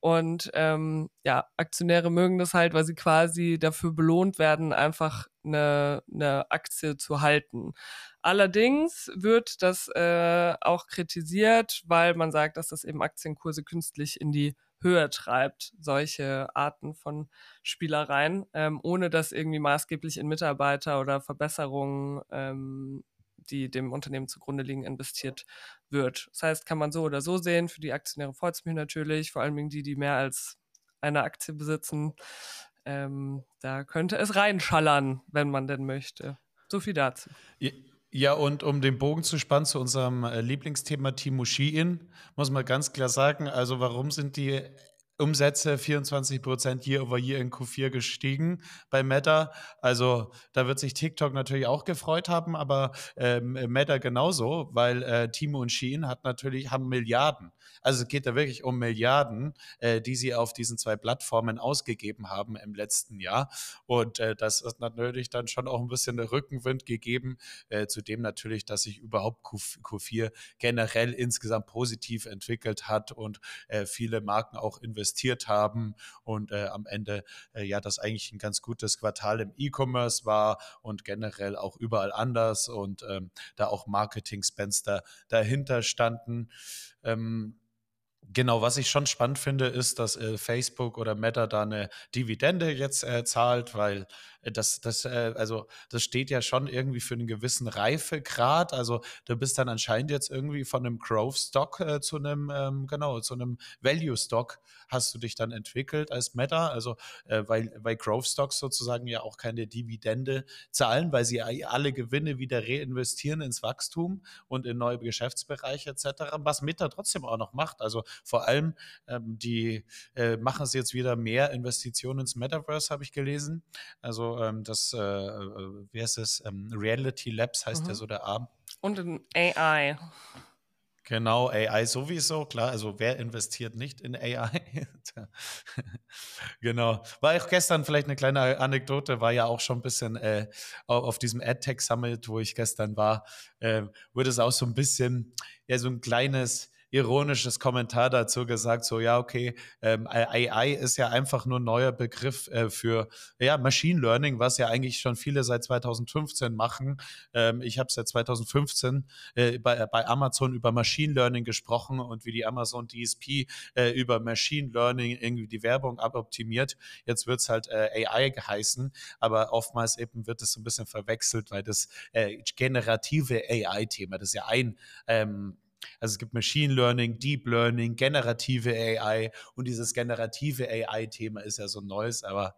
B: Und ähm, ja, Aktionäre mögen das halt, weil sie quasi dafür belohnt werden, einfach eine, eine Aktie zu halten. Allerdings wird das äh, auch kritisiert, weil man sagt, dass das eben Aktienkurse künstlich in die höher treibt, solche Arten von Spielereien, ähm, ohne dass irgendwie maßgeblich in Mitarbeiter oder Verbesserungen, ähm, die dem Unternehmen zugrunde liegen, investiert wird. Das heißt, kann man so oder so sehen. Für die Aktionäre freut es mich natürlich, vor allem die, die mehr als eine Aktie besitzen. Ähm, da könnte es reinschallern, wenn man denn möchte. So viel dazu.
A: Ja. Ja, und um den Bogen zu spannen zu unserem äh, Lieblingsthema Timo Schien, muss man ganz klar sagen, also warum sind die Umsätze 24 Prozent year over year in Q4 gestiegen bei Meta. Also da wird sich TikTok natürlich auch gefreut haben, aber ähm, Meta genauso, weil äh, Timo und Shein hat natürlich haben Milliarden. Also es geht da wirklich um Milliarden, äh, die sie auf diesen zwei Plattformen ausgegeben haben im letzten Jahr. Und äh, das ist natürlich dann schon auch ein bisschen der Rückenwind gegeben. Äh, zudem natürlich, dass sich überhaupt Q Q4 generell insgesamt positiv entwickelt hat und äh, viele Marken auch investieren investiert haben und äh, am Ende äh, ja das eigentlich ein ganz gutes Quartal im E-Commerce war und generell auch überall anders und ähm, da auch Marketing-Spends da, dahinter standen. Ähm, Genau, was ich schon spannend finde, ist, dass äh, Facebook oder Meta da eine Dividende jetzt äh, zahlt, weil das, das, äh, also das steht ja schon irgendwie für einen gewissen Reifegrad. Also du bist dann anscheinend jetzt irgendwie von einem Growth Stock äh, zu einem, ähm, genau, zu einem Value Stock hast du dich dann entwickelt als Meta. Also äh, weil, weil Growth Stocks sozusagen ja auch keine Dividende zahlen, weil sie alle Gewinne wieder reinvestieren ins Wachstum und in neue Geschäftsbereiche etc. Was Meta trotzdem auch noch macht. Also vor allem ähm, die äh, machen es jetzt wieder mehr Investitionen ins Metaverse, habe ich gelesen. Also ähm, das, äh, äh, wie heißt es, ähm, Reality Labs heißt mhm. ja so der Arm.
B: Und in AI.
A: Genau, AI sowieso, klar. Also wer investiert nicht in AI? genau. War auch gestern vielleicht eine kleine Anekdote, war ja auch schon ein bisschen äh, auf diesem AdTech Summit, wo ich gestern war, äh, wurde es auch so ein bisschen, ja, so ein kleines ironisches Kommentar dazu gesagt, so ja, okay, ähm, AI ist ja einfach nur ein neuer Begriff äh, für ja, Machine Learning, was ja eigentlich schon viele seit 2015 machen. Ähm, ich habe seit 2015 äh, bei, bei Amazon über Machine Learning gesprochen und wie die Amazon DSP äh, über Machine Learning irgendwie die Werbung aboptimiert. Jetzt wird's halt äh, AI geheißen, aber oftmals eben wird es so ein bisschen verwechselt, weil das äh, generative AI-Thema, das ist ja ein ähm, also es gibt Machine Learning, Deep Learning, generative AI und dieses generative AI-Thema ist ja so ein neues, aber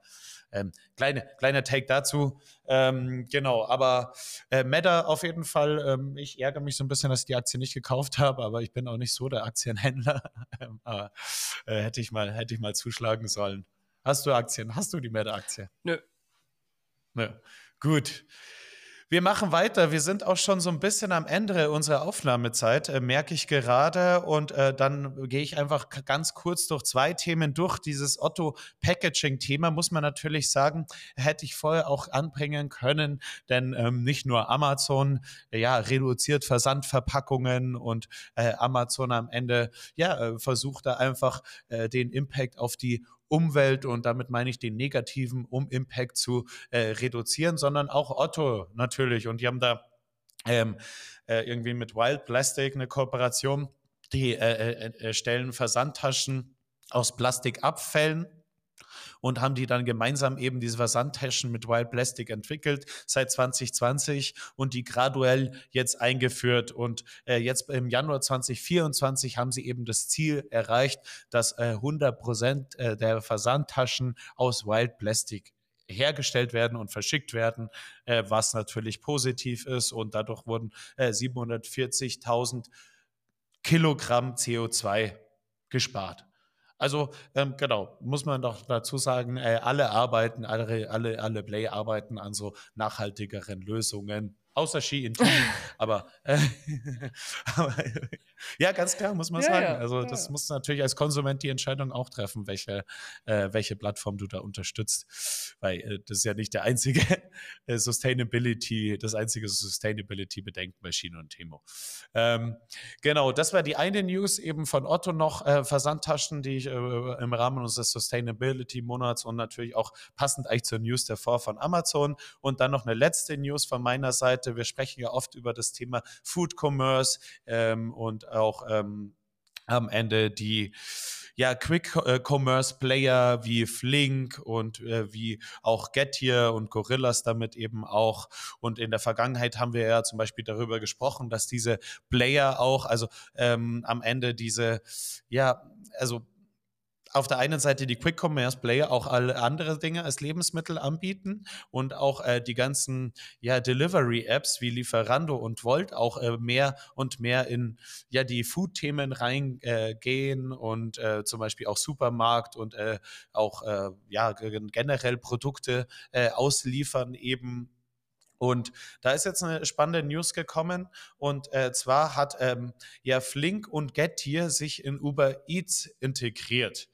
A: ähm, kleine, kleiner Take dazu. Ähm, genau, aber äh, Meta auf jeden Fall, ähm, ich ärgere mich so ein bisschen, dass ich die Aktie nicht gekauft habe, aber ich bin auch nicht so der Aktienhändler. ähm, aber, äh, hätte ich mal, hätte ich mal zuschlagen sollen. Hast du Aktien? Hast du die Meta-Aktie?
B: Nö.
A: Nö. Gut. Wir machen weiter. Wir sind auch schon so ein bisschen am Ende unserer Aufnahmezeit, äh, merke ich gerade. Und äh, dann gehe ich einfach ganz kurz durch zwei Themen durch. Dieses Otto-Packaging-Thema muss man natürlich sagen, hätte ich vorher auch anbringen können, denn ähm, nicht nur Amazon ja reduziert Versandverpackungen und äh, Amazon am Ende ja äh, versucht da einfach äh, den Impact auf die Umwelt und damit meine ich den negativen um Impact zu äh, reduzieren, sondern auch Otto natürlich. Und die haben da ähm, äh, irgendwie mit Wild Plastic eine Kooperation. Die äh, äh, äh stellen Versandtaschen aus Plastikabfällen und haben die dann gemeinsam eben diese Versandtaschen mit Wild Plastic entwickelt seit 2020 und die graduell jetzt eingeführt. Und äh, jetzt im Januar 2024 haben sie eben das Ziel erreicht, dass äh, 100 Prozent äh, der Versandtaschen aus Wild Plastic hergestellt werden und verschickt werden, äh, was natürlich positiv ist. Und dadurch wurden äh, 740.000 Kilogramm CO2 gespart. Also ähm, genau, muss man doch dazu sagen, äh, alle arbeiten, alle, alle, alle Play arbeiten an so nachhaltigeren Lösungen außer Ski in Team. aber, äh, aber, ja, ganz klar, muss man ja, sagen. Also, das ja. muss natürlich als Konsument die Entscheidung auch treffen, welche, äh, welche Plattform du da unterstützt. Weil äh, das ist ja nicht der einzige äh, Sustainability, das einzige Sustainability-Bedenken bei Schiene und Temo. Ähm, genau, das war die eine News eben von Otto noch, äh, Versandtaschen, die ich äh, im Rahmen unseres Sustainability-Monats und natürlich auch passend eigentlich zur News davor von Amazon. Und dann noch eine letzte News von meiner Seite Seite. Wir sprechen ja oft über das Thema Food Commerce ähm, und auch ähm, am Ende die ja, Quick äh, Commerce Player wie Flink und äh, wie auch Getir und Gorillas damit eben auch. Und in der Vergangenheit haben wir ja zum Beispiel darüber gesprochen, dass diese Player auch, also ähm, am Ende diese, ja, also auf der einen Seite die Quick Commerce Player auch alle andere Dinge als Lebensmittel anbieten und auch äh, die ganzen ja, Delivery Apps wie Lieferando und Volt auch äh, mehr und mehr in ja die Food Themen reingehen äh, und äh, zum Beispiel auch Supermarkt und äh, auch äh, ja generell Produkte ausliefern eben und da ist jetzt eine spannende News gekommen. Und äh, zwar hat ähm, ja Flink und Getir sich in Uber Eats integriert.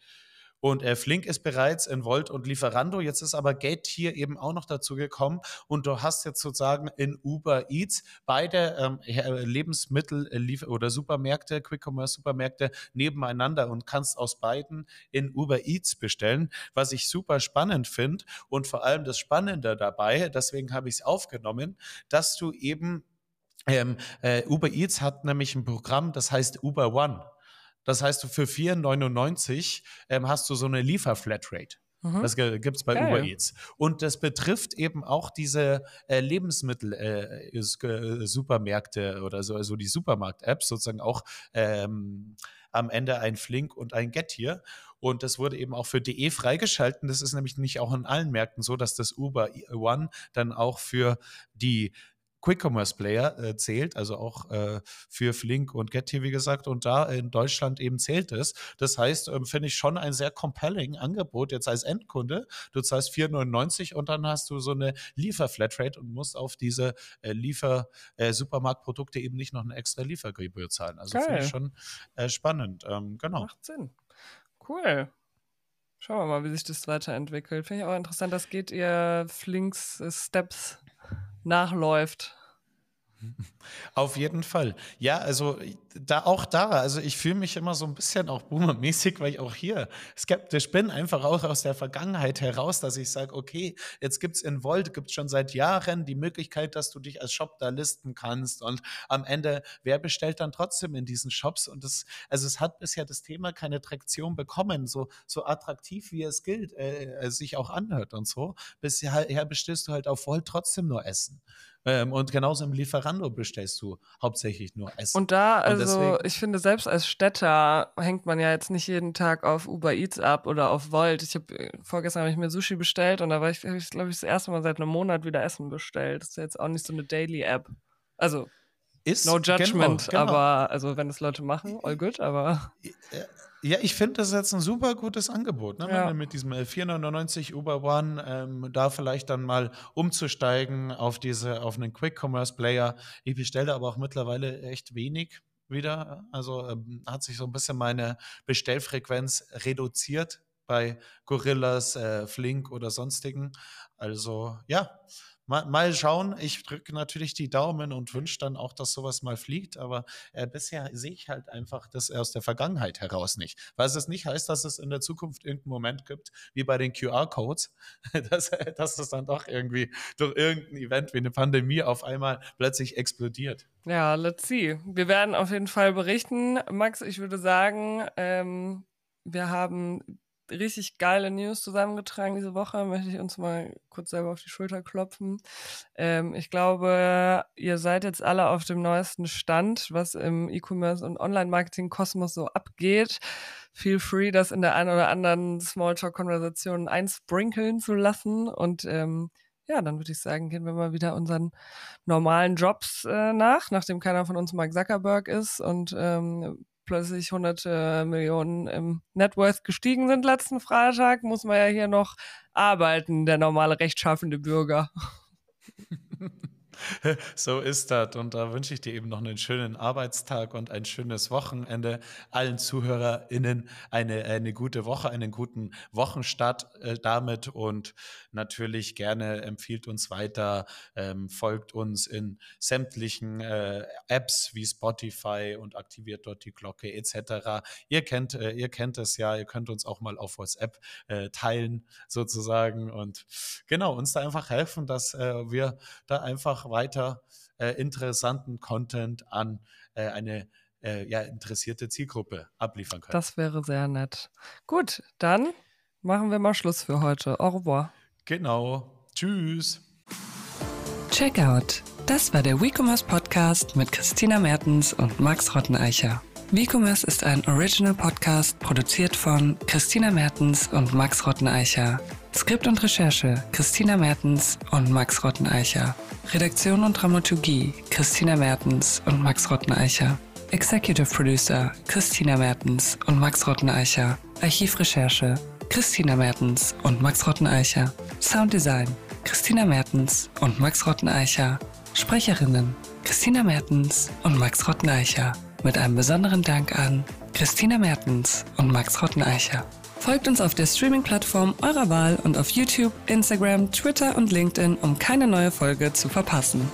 A: Und äh, Flink ist bereits in Volt und Lieferando. Jetzt ist aber Gate hier eben auch noch dazu gekommen. Und du hast jetzt sozusagen in Uber Eats beide ähm, Lebensmittel äh, oder Supermärkte, Quick Commerce Supermärkte nebeneinander und kannst aus beiden in Uber Eats bestellen, was ich super spannend finde. Und vor allem das Spannende dabei, deswegen habe ich es aufgenommen, dass du eben ähm, äh, Uber Eats hat nämlich ein Programm, das heißt Uber One. Das heißt, für 4,99 ähm, hast du so eine Lieferflatrate. Mhm. Das gibt es bei Geil. Uber Eats. Und das betrifft eben auch diese äh, Lebensmittel-Supermärkte äh, oder so, also die Supermarkt-Apps, sozusagen auch ähm, am Ende ein Flink und ein Get hier. Und das wurde eben auch für DE freigeschalten. Das ist nämlich nicht auch in allen Märkten so, dass das Uber One dann auch für die Quick Commerce Player äh, zählt, also auch äh, für Flink und Getty, wie gesagt, und da in Deutschland eben zählt es. Das heißt, ähm, finde ich schon ein sehr compelling Angebot jetzt als Endkunde. Du zahlst 4,99 und dann hast du so eine Lieferflatrate und musst auf diese äh, Liefer-Supermarktprodukte äh, eben nicht noch eine extra Liefergebühr zahlen. Also finde ich schon äh, spannend. Ähm, genau.
B: Macht Sinn. Cool. Schauen wir mal, wie sich das weiterentwickelt. Finde ich auch interessant, das geht ihr Flinks äh, Steps nachläuft.
A: Auf jeden Fall. Ja, also da auch da, also ich fühle mich immer so ein bisschen auch boomermäßig, weil ich auch hier skeptisch bin, einfach auch aus der Vergangenheit heraus, dass ich sage, okay, jetzt gibt es in Volt, gibt es schon seit Jahren die Möglichkeit, dass du dich als Shop da listen kannst und am Ende, wer bestellt dann trotzdem in diesen Shops und das, also es hat bisher das Thema keine Traktion bekommen, so, so attraktiv wie es gilt, äh, äh sich auch anhört und so. Bisher bestellst du halt auf Volt trotzdem nur Essen. Ähm, und genauso im Lieferando bestellst du hauptsächlich nur Essen.
B: Und da, also und deswegen, ich finde, selbst als Städter hängt man ja jetzt nicht jeden Tag auf Uber Eats ab oder auf Volt. Ich habe äh, vorgestern habe ich mir Sushi bestellt und da war ich, ich glaube ich, das erste Mal seit einem Monat wieder Essen bestellt. Das ist jetzt auch nicht so eine Daily App. Also ist, no judgment, genau, genau. aber also wenn das Leute machen, all good, aber.
A: Ja, ich finde das jetzt ein super gutes Angebot, ne? Ja. mit diesem 499 äh, Uber One, ähm, da vielleicht dann mal umzusteigen auf diese, auf einen Quick Commerce Player. Ich bestelle aber auch mittlerweile echt wenig wieder. Also ähm, hat sich so ein bisschen meine Bestellfrequenz reduziert bei Gorillas, äh, Flink oder sonstigen. Also ja, Mal, mal schauen. Ich drücke natürlich die Daumen und wünsche dann auch, dass sowas mal fliegt. Aber äh, bisher sehe ich halt einfach das aus der Vergangenheit heraus nicht. Weil es nicht heißt, dass es in der Zukunft irgendeinen Moment gibt, wie bei den QR-Codes, dass, dass es dann doch irgendwie durch irgendein Event wie eine Pandemie auf einmal plötzlich explodiert.
B: Ja, let's see. Wir werden auf jeden Fall berichten. Max, ich würde sagen, ähm, wir haben richtig geile News zusammengetragen diese Woche. Möchte ich uns mal kurz selber auf die Schulter klopfen. Ähm, ich glaube, ihr seid jetzt alle auf dem neuesten Stand, was im E-Commerce und Online-Marketing-Kosmos so abgeht. Feel free, das in der einen oder anderen Smalltalk-Konversation einsprinkeln zu lassen. Und ähm, ja, dann würde ich sagen, gehen wir mal wieder unseren normalen Jobs äh, nach, nachdem keiner von uns Mark Zuckerberg ist und ähm, plötzlich hunderte Millionen im Networth gestiegen sind letzten Freitag, muss man ja hier noch arbeiten, der normale rechtschaffende Bürger.
A: So ist das. Und da wünsche ich dir eben noch einen schönen Arbeitstag und ein schönes Wochenende. Allen ZuhörerInnen eine, eine gute Woche, einen guten Wochenstart äh, damit und natürlich gerne empfiehlt uns weiter, ähm, folgt uns in sämtlichen äh, Apps wie Spotify und aktiviert dort die Glocke etc. Ihr kennt, äh, ihr kennt es ja, ihr könnt uns auch mal auf WhatsApp äh, teilen sozusagen und genau uns da einfach helfen, dass äh, wir da einfach weiter äh, interessanten Content an äh, eine äh, ja, interessierte Zielgruppe abliefern können.
B: Das wäre sehr nett. Gut, dann machen wir mal Schluss für heute. Au revoir.
A: Genau. Tschüss.
C: Checkout. Das war der WeCommerce Podcast mit Christina Mertens und Max Rotteneicher. WeCommerce ist ein Original Podcast, produziert von Christina Mertens und Max Rotteneicher. Skript und Recherche Christina Mertens und Max Rotteneicher. Redaktion und Dramaturgie Christina Mertens und Max Rotteneicher. Executive Producer Christina Mertens und Max Rotteneicher. Archivrecherche Christina Mertens und Max Rotteneicher. Sounddesign Christina Mertens und Max Rotteneicher. Sprecherinnen Christina Mertens und Max Rotteneicher. Mit einem besonderen Dank an Christina Mertens und Max Rotteneicher. Folgt uns auf der Streaming-Plattform eurer Wahl und auf YouTube, Instagram, Twitter und LinkedIn, um keine neue Folge zu verpassen.